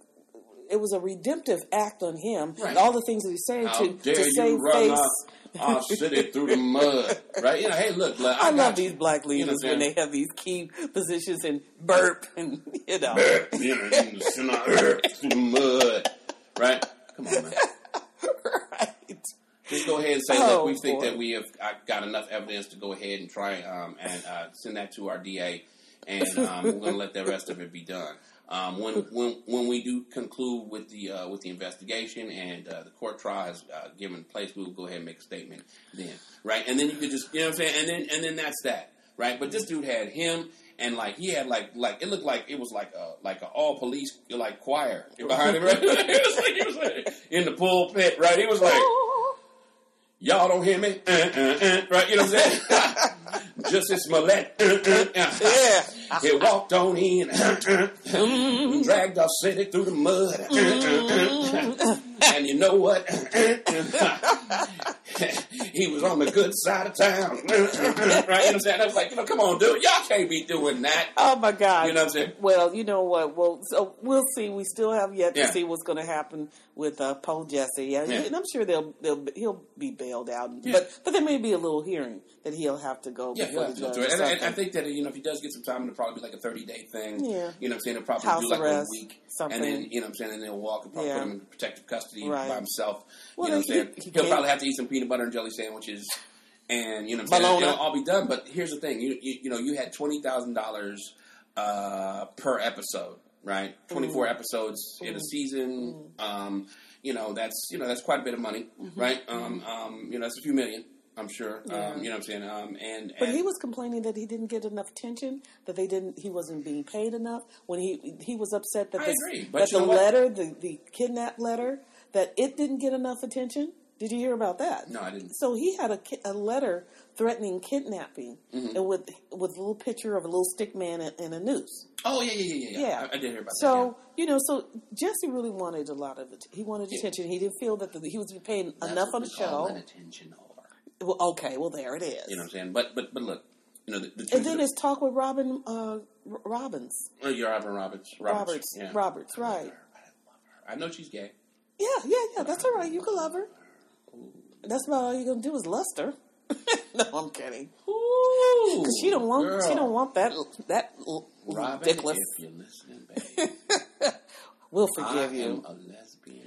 it was a redemptive act on him. Right. All the things that he's saying How to, to save face. our, our city through the mud? Right? You know, hey, look, look, I, got love you. these black You know leaders what I'm when they have these key positions and burp and you know. burp, you know, in the center, through the mud. Right? Come on, man. right. Just go ahead and say, Oh, look, we think that we have got enough evidence to go ahead and try um, and uh, send that to our DA, and um, we're going to let the rest of it be done. Um, when when when we do conclude with the uh, with the investigation and uh, the court trial has uh, given place, we will go ahead and make a statement then, right? And then you could just you know what I'm saying, and then and then that's that, right? But this dude had him. And like he had like like it looked like it was like a like a all police like choir behind him right. it was like he was like in the pulpit right. He was like Y'all don't hear me? Uh, uh, uh, right, you know what I'm saying? Justice. Uh, uh, uh. Yeah. He walked on in, uh, uh, uh, dragged our city through the mud. And you know what? He was on the good side of town. Right, you know what I'm saying? I was like, you know, come on, dude. Y'all can't be doing that. Oh my God! You know what I'm saying? Well, you know what? Well, so we'll see. We still have yet to Yeah. see what's going to happen with uh, Paul Jesse. Yeah, Yeah. and I'm sure they'll they'll he'll be bailed out. Yeah. But but there may be a little hearing that he'll have to go Yeah, before he'll the have to judge. go through it. And, and I think that you know if he does get some time, it'll probably be like a thirty day thing. Yeah. you know what I'm saying. He'll probably House do like arrest, a week, something. and then you know what I'm saying. And then he'll walk and probably put him in protective custody Right. by himself. Well, you know what I'm he- saying. he He, will probably have to eat some peanut butter and jelly sandwiches, and you know what I'm saying? it'll all be done. But here's the thing: you you, you know you had twenty thousand dollars uh, per episode, right? Twenty four Mm. episodes in a season. Um, you know that's you know that's quite a bit of money, Mm-hmm. right? Um, um, you know that's a few million. I'm sure. Um, you know what I'm saying? Um, and, But he was complaining that he didn't get enough attention, that they didn't, he wasn't being paid enough. When he he was upset that I the, agree, but that the letter, the the kidnap letter, that it didn't get enough attention. Did you hear about that? No, I didn't. So he had a, ki- a letter threatening kidnapping, Mm-hmm. and with with a little picture of a little stick man in, in a noose. Oh yeah, yeah, yeah, yeah. Yeah. I, I did hear about that. So you know, so Jesse really wanted a lot of it. He wanted Yeah. attention. He didn't feel that the, he was paying that. enough That's on the show. Attention whore. Well, okay, well there it is. You know what I'm saying? But but but look, you know the, the and then is- his talk with Robin uh, R- Robbins. oh, you're Robin Roberts. Roberts. Roberts, yeah. Roberts, I love right. her. I love her. I know she's gay. Yeah, yeah, yeah. That's all right. You can love her. That's about all you're gonna do is lust her. no, I'm kidding. Ooh, Cause she don't want girl. she don't want that that Robin, ridiculous. if you're listening, baby, We'll I forgive am you. a lesbian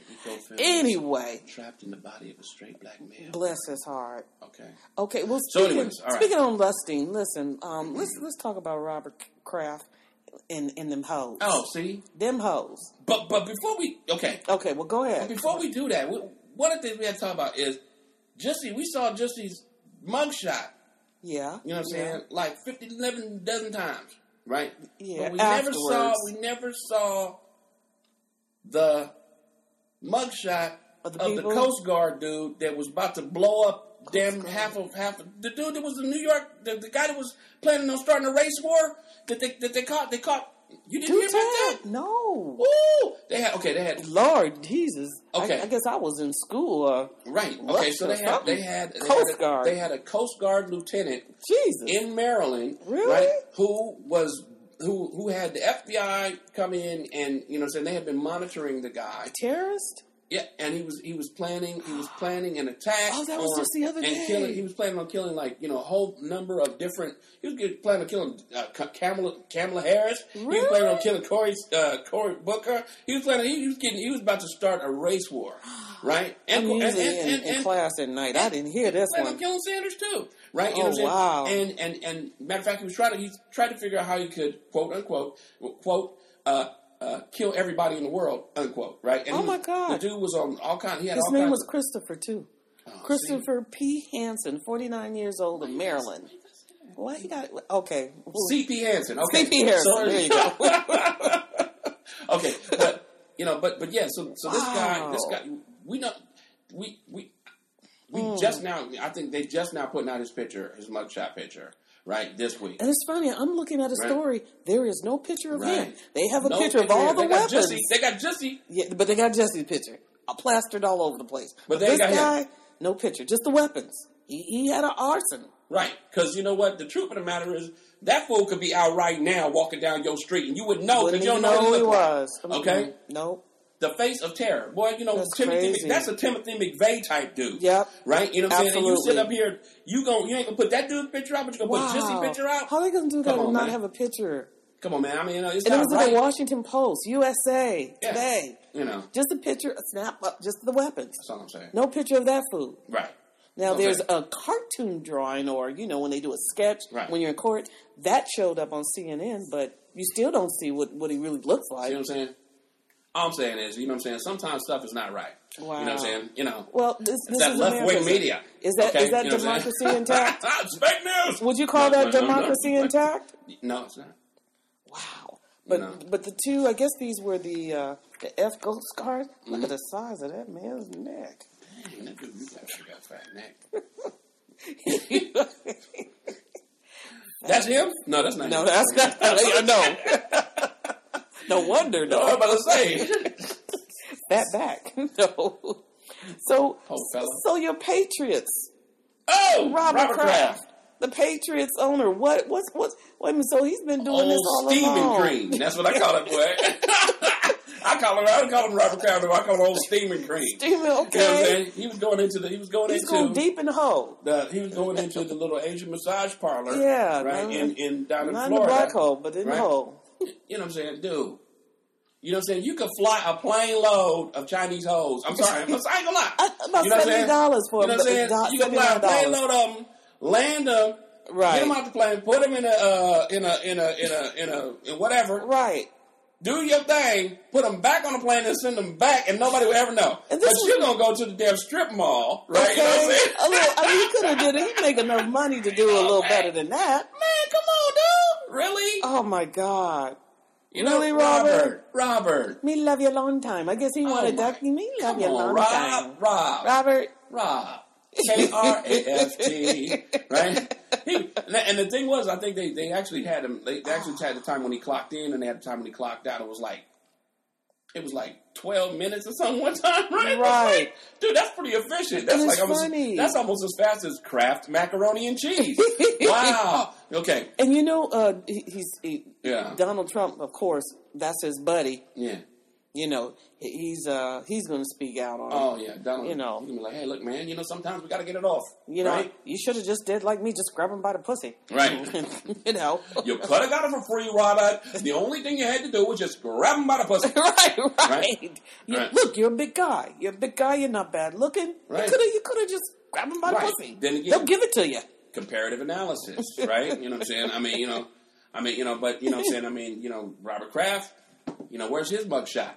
Anyway, trapped in the body of a straight black male. bless his heart. Okay. Okay, well, So speaking, anyways, all right. speaking on lusting, listen, um, let's let's talk about Robert Kraft and and them hoes. Oh, see, them hoes. but but before we okay, Okay, well, go ahead. before we do that, we, one of the things we have to talk about is Jesse, we saw Jesse's mugshot. Yeah. You know what I'm yeah. saying? Like 50, 11 dozen times, right? Yeah, But we never saw we never saw the mugshot Of of the the. Coast Guard dude that was about to blow up damn Guard. half of half of the dude that was in New York, the, the guy that was planning on starting a race war that they that they caught they caught you didn't hear about that? No. Ooh, they had okay, they had Lord Jesus. Okay. I, I guess I was in school. Uh, right. Okay, so they had they had they Coast had a, Guard. They had a Coast Guard lieutenant Jesus. in Maryland, Really? right? Who was who who had the FBI come in and you know saying they had been monitoring the guy. Terrorist? Yeah, and he was he was planning he was planning an attack. Oh, that was on- just the other and day. Killing, he was planning on killing like you know a whole number of different. He was planning on killing uh, Kamala Kamala Harris. He was planning on killing Cory uh, Cory Booker. He was planning. He was getting. He was about to start a race war, right? I'm and, usually in, in class at night. I didn't hear this Planning one. on killing Sanders too, right? You Oh, know wow. And and and matter of fact, he was trying to he tried to figure out how he could quote unquote quote uh, uh, kill everybody in the world unquote, right? And Oh, my was- God. the dude was on all kind. He had His name kinds was of- Christopher, too. Oh, Christopher P. Hansen, 49 years old of Maryland. What he got? Okay. C.P. Hansen. Okay, C.P. Harrison, So- there you go. okay, but you know, but but yeah. So so this guy, this guy, we know, we we we Mm. just now. I think they just now putting out his picture, his mugshot picture, right this week. And it's funny, I'm looking at a Right. story. There is no picture of him. They have a No picture of all the They got weapons. Jesse. They got Jesse. Yeah, but they got Jesse's picture. uh, Plastered all over the place. But they this got him. guy, no picture. Just the weapons. He, he had an arson. Right, because you know what? The truth of the matter is that fool could be out right now walking down your street, and you wouldn't know because you don't know, know who he look like. was. Okay. Nope. The face of terror, boy. You know That's Timothy. crazy. That's a Timothy McVeigh type dude. Yep. Right. You know what I'm saying? And you sit up here, you gon' you ain't gonna put that dude's picture out, but you gonna Wow. put Jesse picture out. How are they going to do that Come and not man. have a picture? Come on, man. I mean, you know, it's And it was right. in the Washington Post, USA, Yeah. today. You know, Just a picture, a snap up, just the weapons. that's all I'm saying. No picture of that food. Right. Now Okay. there's a cartoon drawing, or you know, when they do a sketch Right. when you're in court, that showed up on CNN, but you still don't see what, what he really looks like. See what I'm saying? All I'm saying is, you know what I'm saying? Sometimes stuff is not right. Wow. You know what I'm saying? You know, Well, this, this that is left wing media. Is that Okay? is that You know what I'm saying? democracy intact? it's fake news. Would you call No, that no, no, no. democracy intact? No, it's not. Wow. But but the two, I guess these were the uh, the F Ghost. Look Mm-hmm. at the size of that man's neck. Dang, that dude, you got a fat neck. That's him? No, that's not no, him. that's not. no. No wonder, No, I'm about to say. That back. no. So oh, fella. so your Patriots. Oh, Robert, Robert, Kraft, Kraft. the Patriots owner. What? What's what's? Wait a minute. So he's been doing this all Old steaming along. cream. That's what I call it, boy. I call him. I don't call him Robert Kraft. I call him old steaming cream. Steaming, You know okay. He was going into the. He was going He's into going deep in the hole. the. He was going into the little Asian massage parlor. Yeah, right in, in down in Not in the Florida. black hole, but in right? the hole. You know what I'm saying, dude? You know what I'm saying? You could fly a plane load of Chinese hoes. I'm sorry, I'm, I ain't gonna lie. Uh, About You know seventy dollars for You know what I'm saying? You can fly a plane load of them, land them, Right. get them out the plane, put them in a uh, in a in a in a in a in whatever. Right. Do your thing, put them back on the plane, and send them back, and nobody will ever know. And But this was- you're gonna go to the damn strip mall, right? Okay. You know what I'm a little, I mean, he could have did it. He'd make enough money to do a little better than that. Man, come on, dude. Really? Oh my God. you know, really, Robert? Robert. Me love you a long time. I guess he oh, wanted my- that. Me love you a on, long Rob. time. Rob. Robert. Rob. K R A F T, right? He, and the thing was, I think they, they actually had him. They, they actually had the time when he clocked in, and they had the time when he clocked out. It was like, it was like twelve minutes or something one time, right? Right. like, dude, that's pretty efficient. That's like it's almost funny. that's almost as fast as Kraft macaroni and cheese. wow. Okay. And you know, uh, he, he's he, Yeah. Donald Trump, of course. That's his buddy. Yeah. You know, he's uh, he's going to speak out on. it. Oh yeah. Donald. You know. he's gonna be like, hey, look, man. You know, sometimes we got to get it off. You know, right? you should have just did like me, just grab him by the pussy. Right. you know. You could have got it for free, Robert. The only thing you had to do was just grab him by the pussy. right, right. Right. You, Right. Look, you're a big guy. You're a big guy. You're not bad looking. Right. You could have. You could have just grabbed him by the pussy. Then again- They'll give it to you. comparative analysis, right? you know what I'm saying? I mean, you know, I mean, you know, but you know what I'm saying? I mean, you know, Robert Kraft, you know, where's his mugshot?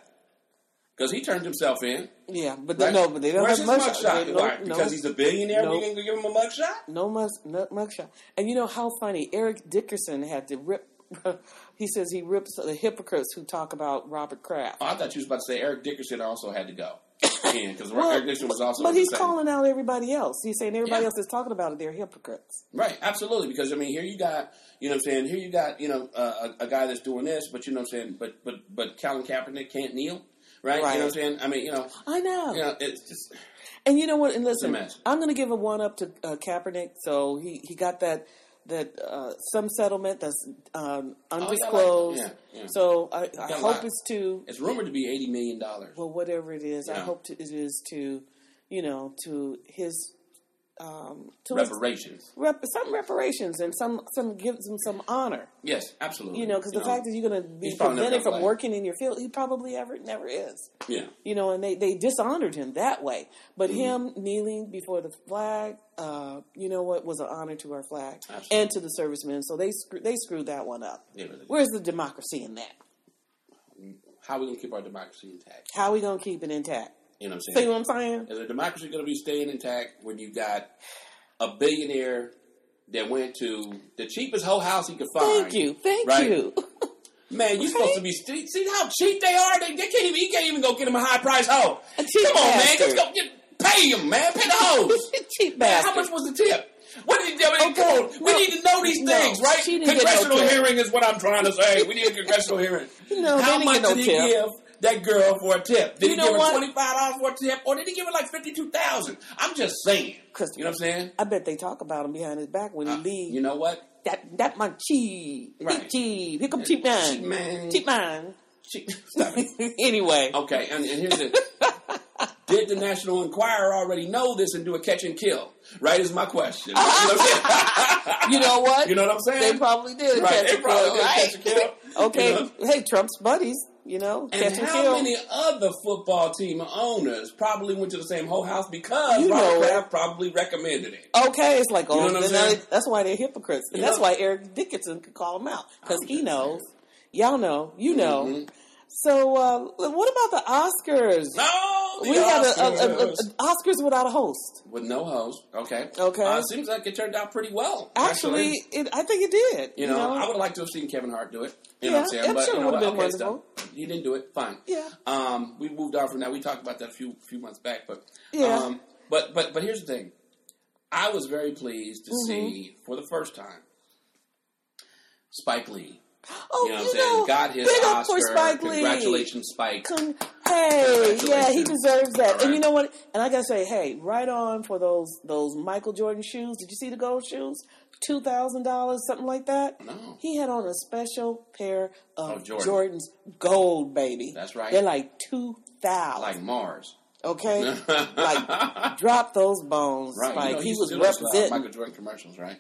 Because he turned himself in. Yeah, but Right? they, no, but they don't Where's have his mugshot. Why? no, Because he's a billionaire. No. We can give him a mugshot. no mug, no mugshot. And you know how funny Eric Dickerson had to rip. he says he rips the hypocrites who talk about Robert Kraft. Oh, I thought you was about to say Eric Dickerson also had to go. because Well, Eric Dickerson was also. but he's same. calling out everybody else. He's saying everybody Yeah. else is talking about it. They're hypocrites. Right, absolutely. Because I mean, here you got, you know, what I'm saying, here you got, you know, uh, a, a guy that's doing this, but you know, what I'm saying, but but but Colin Kaepernick can't kneel, right? Right. You know, what I'm saying. I mean, you know, I know. you know, it's just And you know what? And listen. I'm going to give a one up to uh, Kaepernick. So he, he got that that uh, some settlement that's um, Oh, yeah, undisclosed. like- yeah, yeah. So I, I hope it's to it's rumored to be eighty million dollars. well whatever it is. I hope to, it is to you know to his um, to Reparations. rep, some reparations and some some gives him some honor. Yes, absolutely. You know, because the fact that you're going to be he's probably never prevented from play. working in your field, he probably ever never is. yeah, you know, and they, they dishonored him that way. But Mm-hmm. him kneeling before the flag, uh, you know what, was an honor to our flag Absolutely. and to the servicemen. So they screw, they screwed that one up. Really. Where's the democracy in that? how are we gonna keep our democracy intact? How are we gonna keep it intact? You know what I'm saying? See what I'm saying? Is a democracy going to be staying intact when you got a billionaire that went to the cheapest whole house he could find? Thank you, thank Right? you. Man, you're supposed to be see, see how cheap they are. They, they can't even. He can't even go get him a high price hoe. Come on, man, just go get, pay him, man. Pay the hoes. Cheap Man, bastard. how much was the tip? What did he? I mean, Okay, come on. we no, need to know these no, things, right? she no Congressional hearing is what I'm trying to say. We need a congressional hearing. No, how much did he give that girl for a tip? Did You he give her twenty five dollars for a tip, or did he give her like fifty two thousand? I'm just saying. Christopher. You know what I'm saying? I bet they talk about him behind his back when he Uh, leaves. you know what? that that my cheap, Right. cheap. Here come cheap man, Cheap man. cheap man. Stop it. anyway, Okay, and, and here's the. Did the National Enquirer already know this and do a catch and kill? Right is my question. You know what I'm saying? you know what? You know what I'm saying? They probably did Right, catch they and probably kill, did right? catch and kill, okay, you know? hey, Trump's buddies, you know, And how kill. many other football team owners probably went to the same whole house because You Robert. Kraft probably recommended it? Okay, it's like, oh, know what I'm then now saying? they- that's why they're hypocrites, and You that's know? why Eric Dickerson could call them out because he knows. Y'all know, you know. Mhm. So, uh, what about the Oscars? No, the we had a, a, a, Oscars. Oscars without a host. with no host. Okay, Okay. Uh, seems like it turned out pretty well. Actually, it, I think it did. You know, I would have liked to have seen Kevin Hart do it. You Yeah, know what I'm saying? I'm but sure you it know would've been okay, wonderful. stop. He didn't do it. Fine. Yeah. Um, we moved on from that. We talked about that a few few months back, but Yeah. Um, but but but here's the thing. I was very pleased to Mm-hmm. see for the first time Spike Lee. Oh, You know what I'm saying? Got his big up Oscar. for Spike Lee. Congratulations, Spike. Con- hey, yeah, he deserves that. All And you know what? And I gotta say, hey, right on for those those Michael Jordan shoes. Did you see the gold shoes? Two thousand dollars, something like that. No. He had on a special pair of Of Jordan. Jordan's gold, baby. That's right. They're like two thousand. Like Mars. okay, like drop those bones, Right. Spike. You know, he was uh, representing. Michael Jordan commercials, right?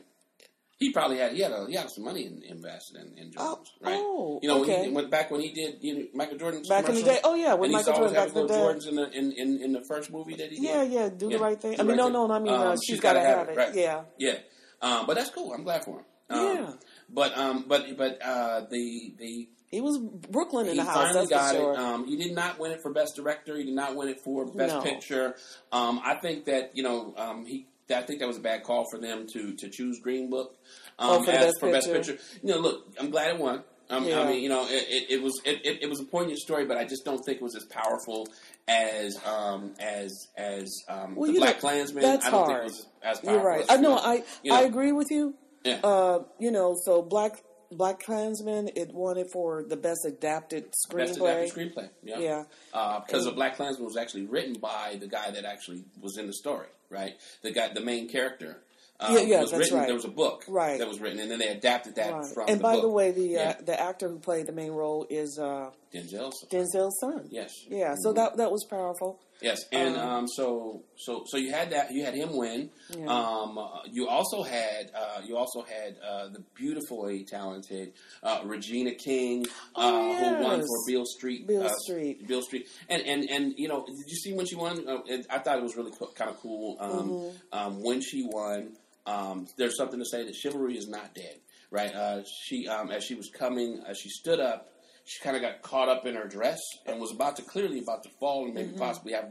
He probably had he had a, he had some money in, invested in, in Oh, Jordans, right? oh, you know, when he went back when he did you know, Michael Jordan's Back in the day. Oh, yeah, when Michael to Jordan back in the day. Jordans in the in, in, in the first movie that he did. yeah, yeah, do Yeah, the right thing. I mean, right no, thing. no, I mean, Um, uh, she's gotta, have it. right. Yeah. Yeah, um, but that's cool. I'm glad for him. Um, Yeah. But um, but but uh, the the He was Brooklyn in the house. finally That's got for sure. it. Um, he did not win it for best director. He did not win it for best No. picture. Um, I think that you know um, he. I think that was a bad call for them to to choose Green Book um, Oh, for as Best for best Picture? picture. You know, look, I'm glad it won. Um, Yeah. I mean, you know, it, it, it was it, it, was a poignant story, but I just don't think it was as powerful as um, as as um, Well, the Black Klansman. that's I don't hard. think it was as powerful. You're right. as, I know. I you know. I agree with you. Yeah. Uh, you know, so Black Black Klansman, it won it for the best adapted Best screenplay. adapted screenplay. Yeah. Yeah. Uh, because the Black Klansman was actually written by the guy that actually was in the story, right? The guy, the main character. Uh, Yeah, yeah, was that's written, right. There was a book Right. that was written, and then they adapted that Right. from And the by book. the way, the Yeah. uh, the actor who played the main role is uh, Denzel's. Denzel's son. Yes. Yeah. So that that was powerful. Yes, and Um, um, so so so you had that you had him win. Yeah. Um, uh, you also had uh, you also had uh, the beautifully talented uh, Regina King, uh, Oh, who won for Beale Street. Beale uh, Street. Beale Street, and and and you know, did you see when she won? Uh, it, I thought it was really co- kind of cool. Um, Mm-hmm. um, when she won, um, there's something to say that chivalry is not dead, right? Uh, she um, as she was coming, as she stood up. She kind of got caught up in her dress and was about to clearly about to fall and maybe possibly have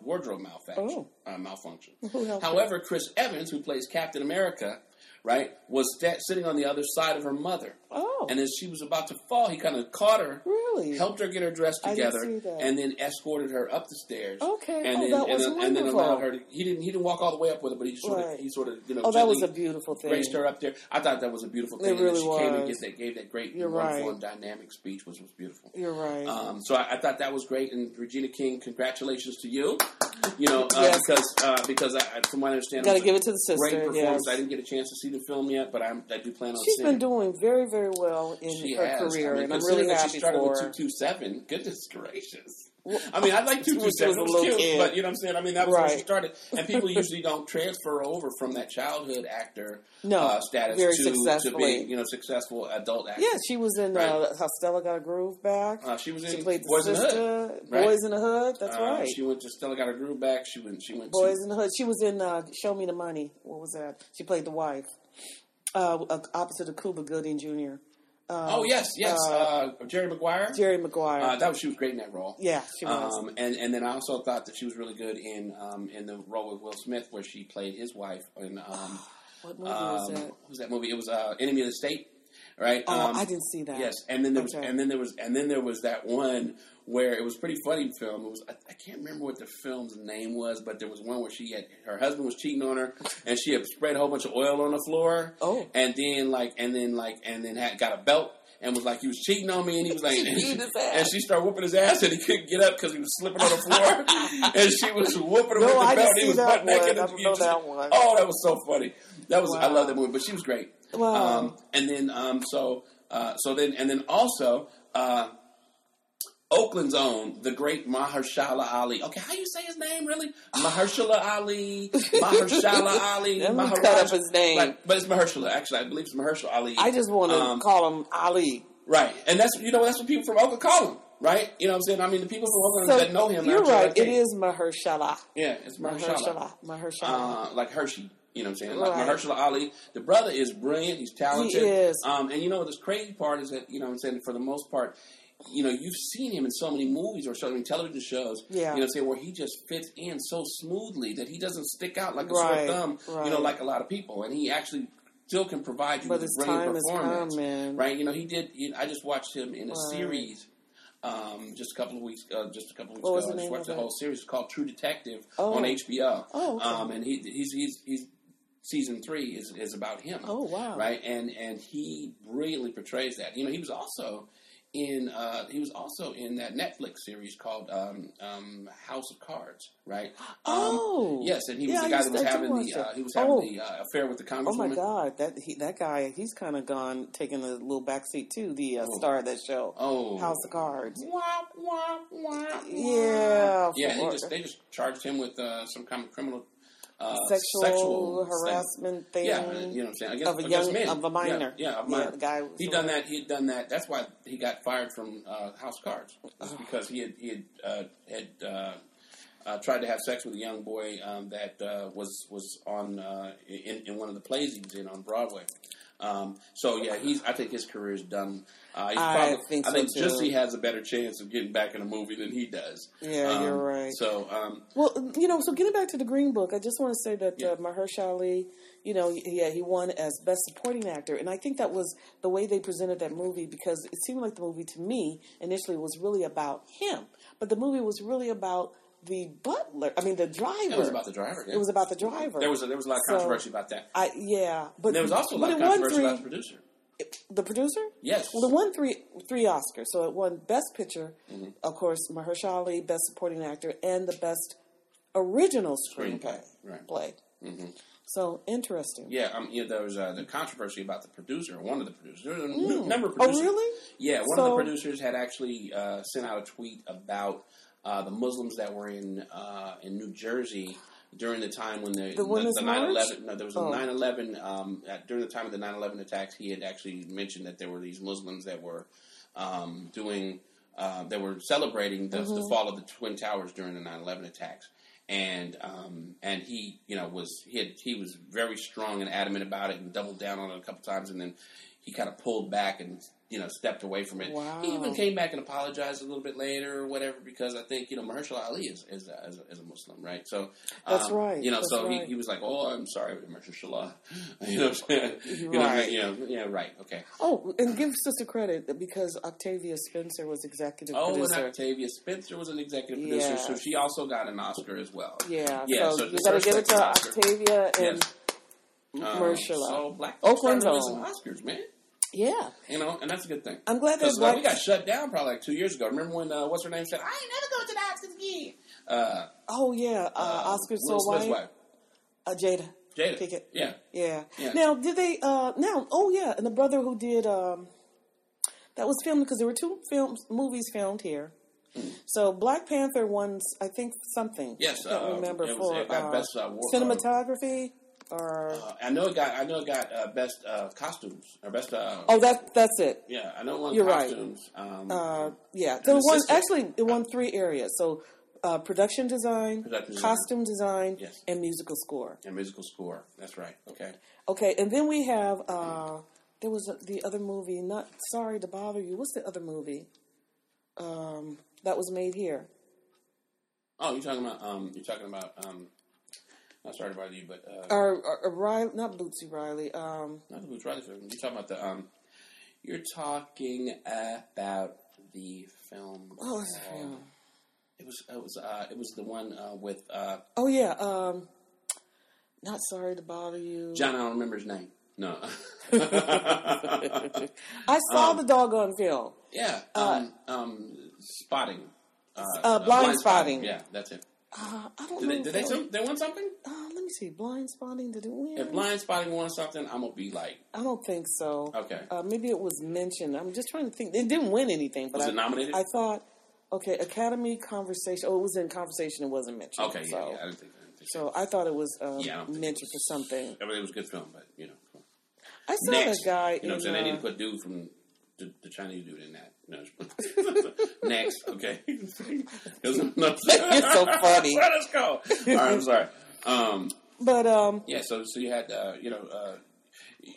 wardrobe malfunction. Mm-hmm. Oh. Uh, malfunction. However, Chris Evans, who plays Captain America, right, was sta- sitting on the other side of her mother. Oh. And as she was about to fall, he kind of caught her, Really? helped her get her dressed didn't together, that. and then escorted her up the stairs. Okay. And Oh, then, that and was then, and then allowed her to. He didn't. He didn't walk all the way up with her, but he sort Right. of. He sort of. You know. Oh, that was a beautiful thing. Graced her up there. I thought that was a beautiful thing. It and then really she came and gave that, gave that great, You're wonderful, right. and dynamic speech, which was beautiful. You're right. Um, so I, I thought that was great, and Regina King, congratulations to you. You know, uh, Yes. because uh, because I, I- from what I understand, Got to give it to the sister. great performance. yes. I didn't get a chance to see the film yet, but I'm, I do plan on She's seeing. been doing very, very well in She her has. career, I mean, and I'm really happy she started for with two two seven. Goodness gracious. I mean, I like two two was It was cute, kid. but you know what I'm saying. I mean, that was when she started, and people usually don't transfer over from that childhood actor No, uh, status very to to being you know successful adult actor. Yeah, she was in Right. uh, How Stella Got a Groove back. Uh, she was in she played the Boys in the Hood. sister. right? Boys in the Hood. That's Uh, right. She went to Stella got a groove back. She went. She went. Boys to, in the Hood. She was in uh, Show Me the Money. What was that? She played the wife, uh, opposite of Cuba Gooding Jr. oh yes, yes. uh, Uh, Jerry Maguire. Jerry Maguire. Uh, that was she was great in that role. yeah, she was. Um, and and then I also thought that she was really good in um, in the role with Will Smith where she played his wife in um, what movie um, was that? what was that movie? It was uh, Enemy of the State, right? Oh, um, I didn't see that. Yes, and then there was Okay. and then there was and then there was that one where it was pretty funny film. It was I, I can't remember what the film's name was, but there was one where she had her husband was cheating on her, and she had spread a whole bunch of oil on the floor. Oh. and then like and then like and then had got a belt. And was like, he was cheating on me, and he was like, She and, she, and she started whooping his ass, and he couldn't get up because he was slipping on the floor, and she was whooping him No, with the I belt. and he was butt naked. one. and I know that one. Oh, that was so funny. That was I love that movie, but she was great. Wow. Um, and then um, so uh, so then and then also uh, Oakland's own the great Mahershala Ali. Okay, how you say his name really? Mahershala Ali, Mahershala Ali, Let Maharaj- cut up his name. Right, but it's Mahershala. Actually, I believe it's Mahershala Ali. I just want to Um, call him Ali. right, and that's you know that's what people from Oakland call him. Right, you know what I'm saying. I mean, the people from Oakland So that know him. you're right. like, It is Mahershala. Yeah, it's Mahershala. Mahershala. Mahershala. Uh, like Hershey. You know what I'm saying? Like Right. Mahershala Ali. The brother is brilliant. He's talented. He is. Um, and you know, this crazy part is that, you know what I'm saying, for the most part, you know, you've seen him in so many movies or so many television shows, Yeah. you know what where he just fits in so smoothly that he doesn't stick out like a Right, sore thumb, Right. you know, like a lot of people. And he actually still can provide you But with a brilliant performance. come. Right? You know, he did, he, I just watched him in a Right. series um, just a couple of weeks, uh, just a couple of weeks ago. I just watched the whole series. Called True Detective Oh. on HBO. Oh, okay. um, and he, he's he's he's season three is is about him. Oh, wow. Right, and and he brilliantly portrays that. You know, he was also in uh, he was also in that Netflix series called um, um, House of Cards. Right. Um, Oh. yes, and he was Yeah, the guy that was having the uh, he was having Oh. the uh, affair with the Congressman. Oh my God, that he, that guy, he's kind of gone, taking a little backseat too. The uh, Oh. star of that show, Oh, House of Cards. Wah, wah, wah. Yeah, Yeah, he just, they just charged him with uh, some kind of criminal uh, sexual, thing. harassment thing. Yeah, you know what I'm saying. Against, of a young, men. of a minor. Yeah, yeah, of yeah minor. the guy. He done that. He had done that. That's why he got fired from uh, House Cards. Because he had he had uh, had uh, uh, tried to have sex with a young boy um, that uh, was was on uh, in, in one of the plays he was in on Broadway. Um, so yeah, he's. I think his career is done. Uh, he's I probably, think I so, think too. Jussie has a better chance of getting back in a movie than he does. Yeah, Um, you're right. So um, Well, you know, so getting back to the Green Book, I just want to say that Yeah. uh, Mahershala Ali, you know, yeah, he won as Best Supporting Actor, and I think that was the way they presented that movie because it seemed like the movie to me initially was really about him, but the movie was really about the butler. I mean, the driver. it was about the driver. yeah. It was about the driver. There was a, there was a lot of So- controversy about that. I yeah, but There was also a lot of controversy three- about the producer. the producer. Yes. Well, it won three three Oscars. So it won Best Picture, Mm-hmm. of course, Mahershala Ali, Best Supporting Actor, and the Best Original Screenplay. Right. Play. So interesting. Yeah, um, yeah. There was uh, the controversy about the producer, one of the producers. There was a Mm. number of producers. Oh, really? Yeah, one of the producers had actually uh, sent out a tweet about uh, the Muslims that were in uh, in New Jersey during the time when the The Women's the, 9/11 no, there was a Oh. 9/11 um, at, during the time of the 9/11 attacks. He had actually mentioned that there were these Muslims that were um, doing uh, that were celebrating the, Mm-hmm. the fall of the twin towers during the 9/11 attacks. And um, and he you know was he had he was very strong and adamant about it and doubled down on it a couple times and then he kind of pulled back and you know, stepped away from it. Wow. He even came back and apologized a little bit later or whatever because I think you know Mahershala Ali is is a, is a, is a Muslim, right? So That's um, right. You know, That's so right. he, he was like, "Oh, I'm sorry, Mahershala." You know, what I'm saying? you know, Right. you know, yeah, right, okay. Oh, and give sister credit because Octavia Spencer was executive Oh, and producer. Octavia Spencer was an executive producer, so she also got an Oscar as well. Yeah, Yeah, so, so you it's gotta give it to Oscar. Octavia and Yes. Um, Mahershala. So black some. Oscars, man. Yeah, You know, and that's a good thing. I'm glad that like, we got shut down probably like two years ago. Remember when uh, what's her name said, "I ain't never going to the Oscars again." Uh, oh yeah, uh, uh, Oscar so white. wife, Uh, Jada. Jada. Pickett. Yeah, Yeah. Yeah. Now, did they? uh Now, oh yeah, and the brother who did um that was filmed because there were two films, movies filmed here. So Black Panther won, I think, something. yes. I can't uh, remember was, for got uh, best uh, war, cinematography or. Uh, I know it got. I know it got uh, best uh, costumes or best. Uh, oh, that that's it. yeah. I know it won You're right. Um, Uh, yeah, there And won actually it won three areas. So uh, production design, Production costume design, Yes. and musical score. and musical score. That's right. Okay. Okay, and then we have uh, there was the other movie. Not sorry to bother you. What's the other movie um, that was made here? Oh, you're talking about. Um, you're talking about. Um, not sorry to bother you, but uh, Or, or, or Riley, not Bootsy Riley. Um, not the Boots Riley film. You're talking about the. Um, you're talking about the film. oh, what's the film? It was. It was. Uh, it was the one uh, with uh, Oh yeah, um, not sorry to bother you. John. I don't remember his name. No. I saw Um, the doggone film. yeah. Um, um, spotting. Uh, Uh, Blind Spotting. Yeah, that's it. Uh, I don't Did know. they? Did they? Some, they won something? Uh, let me see. Blind spotting. Did it win? If blind spotting won something, I'm gonna be like, I don't think so. okay. Uh, maybe it was mentioned. I'm just trying to think. It didn't win anything, but Was I, it nominated? I thought, okay, Academy conversation. Oh, it was in conversation. It wasn't mentioned. okay. Yeah. So, yeah I didn't think. I didn't think so I thought it was um, Yeah, I don't think mentioned for something. I mean, it was a good film, but you know. I saw Next, that guy. you know what I'm in, saying? They need uh, to put dude from the, the Chinese dude in that. No. Next, okay. You're so funny. Let's go. All right, I'm sorry. Um, but um, yeah, so so you had uh, you know uh,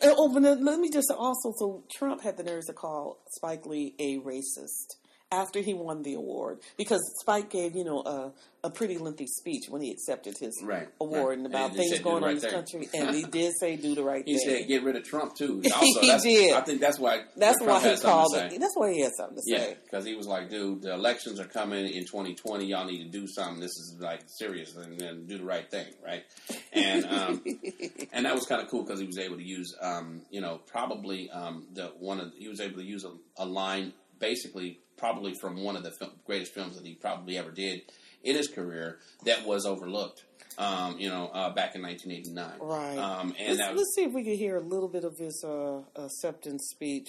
oh, but let me just also. So Trump had the nerves to call Spike Lee a racist after he won the award because Spike gave you know a, a pretty lengthy speech when he accepted his Right, award right. and And about he things going the on right in this country, and he did say do the right he thing. He said get rid of Trump too. Also, He did. I think that's why That's why he called it. That's why he had something to Yeah, say. because he was like, dude, the elections are coming in 2020. Y'all need to do something. This is like serious, and then do the right thing, right? And um, and that was kind of cool because he was able to use, um, you know, probably um, the one of he was able to use a, a line basically probably from one of the fil- greatest films that he probably ever did in his career that was overlooked. Um, you know, uh, back in 1989, Right. Um, and Let's, was let's see if we can hear a little bit of his uh, acceptance speech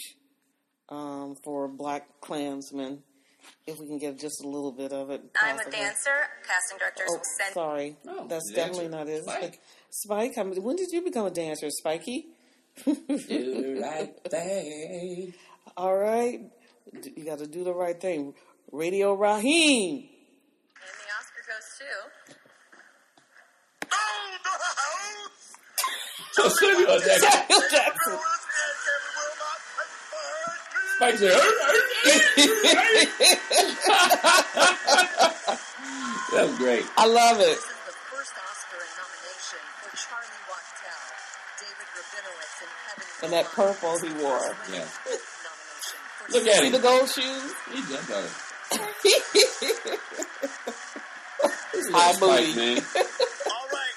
um, for Black Klansmen. If we can get just a little bit of it. I'm a dancer. Casting director. Oh, will send sorry. Oh, That's the definitely not it. Spike. Spike, I mean, when did you become a dancer, Spikey? do the right thing. All right. D- You got to do the right thing. Radio Raheem. and the Oscar goes to So Samuel Jackson. Samuel Jackson. Spike said, That was great. I love it. This is the first Oscar nomination for Charlie Wachtel, David Rabinowitz, and Kevin And that purple he wore. Yeah. Nomination for Look at See him. the gold shoes? He jumped done it. High Spike, booty. man. All right,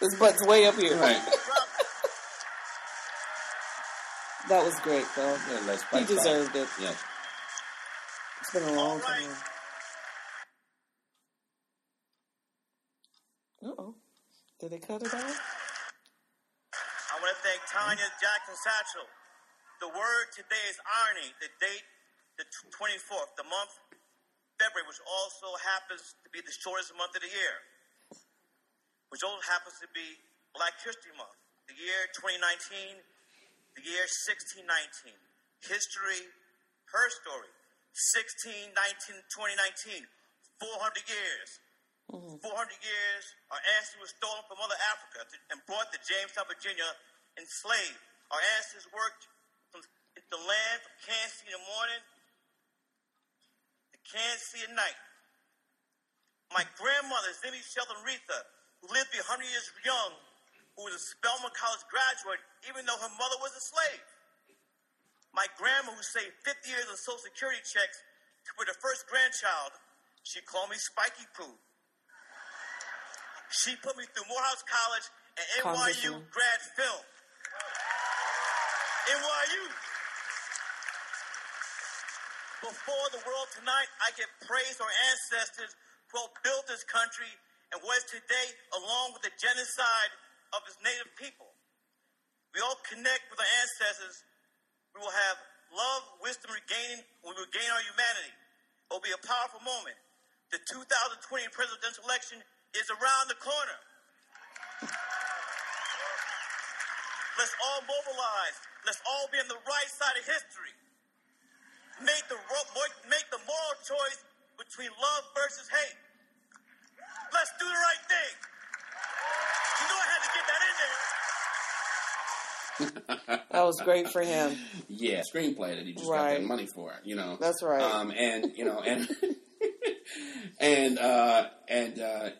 His butt's way up here. Right. That was great, though. Yeah, let He Spike deserved it. Yeah. It's been a long All right. time. Uh oh. Did they cut it off? I want to thank Tonya Jackson Satchel. The word today is irony. The date, the 24th, the month, February, which also happens to be the shortest month of the year, which also happens to be Black History Month. The year 2019, the year 1619. History, her story. 16, 19, 2019. 400 years. Mm. 400 years, our ancestors were stolen from Mother Africa to, and brought to Jamestown, Virginia, enslaved. Our ancestors worked the land from Kansas City in the morning to Kansas City at night. My grandmother, Zimmy Sheldon Retha, who lived to be 100 years young, who was a Spelman College graduate, even though her mother was a slave. My grandma, who saved 50 years of Social Security checks to put her first grandchild, she called me Spiky Poo. She put me through Morehouse College and NYU grad film. NYU. Before the world tonight, I give praise our ancestors who helped build this country and what is today, along with the genocide of its native people. We all connect with our ancestors. We will have love, wisdom, regaining. We will gain our humanity. It will be a powerful moment. The 2020 presidential election is around the corner. Let's all mobilize. Let's all be on the right side of history. Make the make the moral choice between love versus hate. Let's do the right thing. You know I had to get that in there. That was great for him. Yeah, screenplay that he just got that money for. You know, That's right. Um, and you know, and and uh, and uh,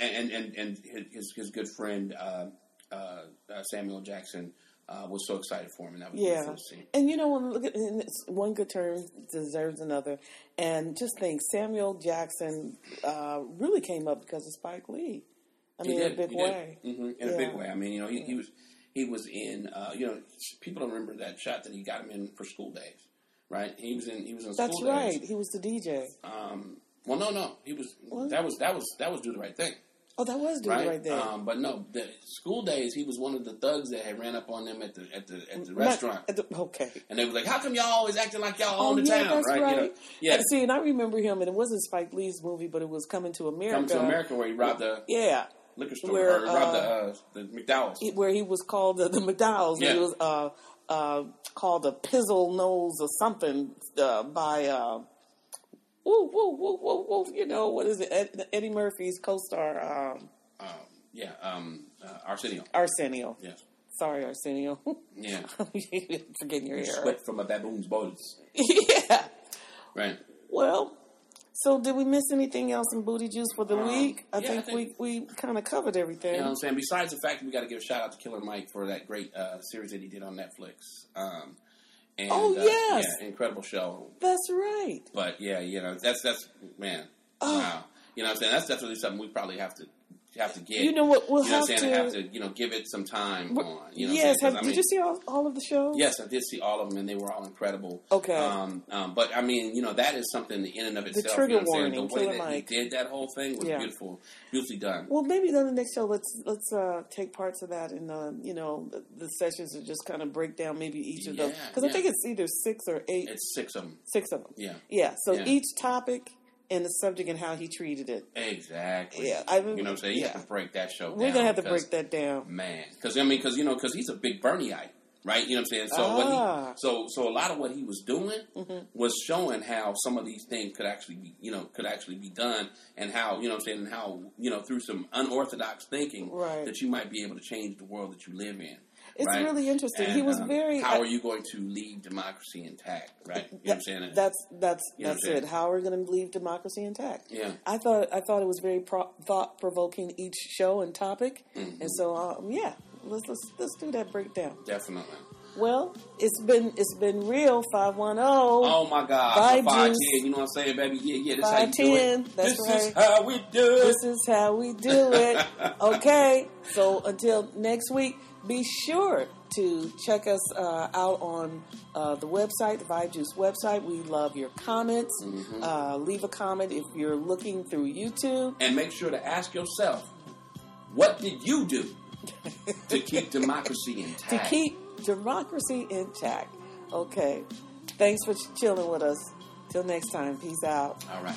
and and and his his good friend uh, uh, uh, Samuel Jackson uh, was so excited for him, and that was Yeah, beautiful to see. and you know, when look at one good turn deserves another, and just think Samuel Jackson uh, really came up because of Spike Lee. I mean, in a big way. Mhm, in a big way. I mean, you know, he, he was he was in. Uh, you know, people don't remember that shot that he got him in for School Days, right? He was in. He was in That's School right. Days. He was the DJ. Um, well, no, no, he was. What? That was that was that was do the right thing. Oh, that was dude right? right, there. Um, but no, the school days, he was one of the thugs that had ran up on them at the at the at the Not- restaurant, at the- okay. and they was like, "How come y'all always acting like y'all Oh own the yeah, town?" right? right. You know? Yeah. And See, and I remember him, and it wasn't Spike Lee's movie, but it was Coming to America. Coming to America, where he robbed the Yeah, liquor store, Where, or robbed uh, the uh, the McDowell's. he- where he was called the, the McDowell's. Yeah. He was uh, uh, called a pizzle nose or something uh, by. Uh, Woo, woo, woo, woo, woo, you know, what is it? Eddie Murphy's co star, um, um, yeah, um, uh, Arsenio. Arsenio. Yes. Sorry, Arsenio. Yeah. Forgetting your hair. Sweat from a baboon's borders. yeah. Right. Well, so did we miss anything else in Booty Juice for the Um, week? I yeah, I think, think- we, we kind of covered everything. You know what I'm saying? Besides the fact that we got to give a shout out to Killer Mike for that great uh, series that he did on Netflix. Um, and, Oh, uh, yes. yeah, incredible show. That's right. But yeah, you know, that's that's man, Oh. wow. You know what I'm saying? That's definitely something we probably have to have to get. You know what? We'll you know have, what I'm saying? to, Have to you know give it some time on. You know yes. what I'm saying? 'Cause, Have, I did mean, you see all, all of the shows? Yes, I did see all of them, and they were all incredible. Okay. Um, um, but I mean, you know, that is something in and of itself. The trigger you know what I'm saying? warning, The way that Mike. he did that whole thing was Yeah. beautiful, beautifully done. Well, maybe on the next show, let's let's uh, take parts of that, and uh, you know, the, the sessions are just kind of break down maybe each of those Yeah, because yeah. I think it's either six or eight, It's six of them. six of them. Yeah. Yeah. So each topic and the subject and how he treated it. Exactly. Yeah, I- mean, you know what I'm saying? You yeah. have to break that show. We're gonna have to because- break that down. man because i mean because you know because he's a big bernieite right you know what i'm saying so what Ah. Mm-hmm. he so so a lot of what he was doing was showing how some of these things could actually be you know could actually be done and how you know what i'm saying and how you know through some unorthodox thinking Right. that you might be able to change the world that you live in It's right? really interesting. And, he was um, very. how I- are you going to leave democracy intact right you know what i'm saying That's that's You that's it. How are we going to leave democracy intact? Yeah. I thought I thought it was very pro- thought provoking each show and topic, Mm-hmm. and so um, yeah, let's let's let's do that breakdown. definitely Well, it's been it's been real five one zero. Oh my God! Five Juice. you know what I'm saying, baby? Yeah, yeah. This how you do it. that's this is how we do it. This is how we do it. okay, so until next week, be sure to check us uh, out on uh, the website, the Vibe Juice website. We love your comments. Mm-hmm. Uh, leave a comment if you're looking through YouTube. and make sure to ask yourself, what did you do to keep democracy intact? to keep democracy intact. Okay. Thanks for chilling with us. Till next time. Peace out. All right.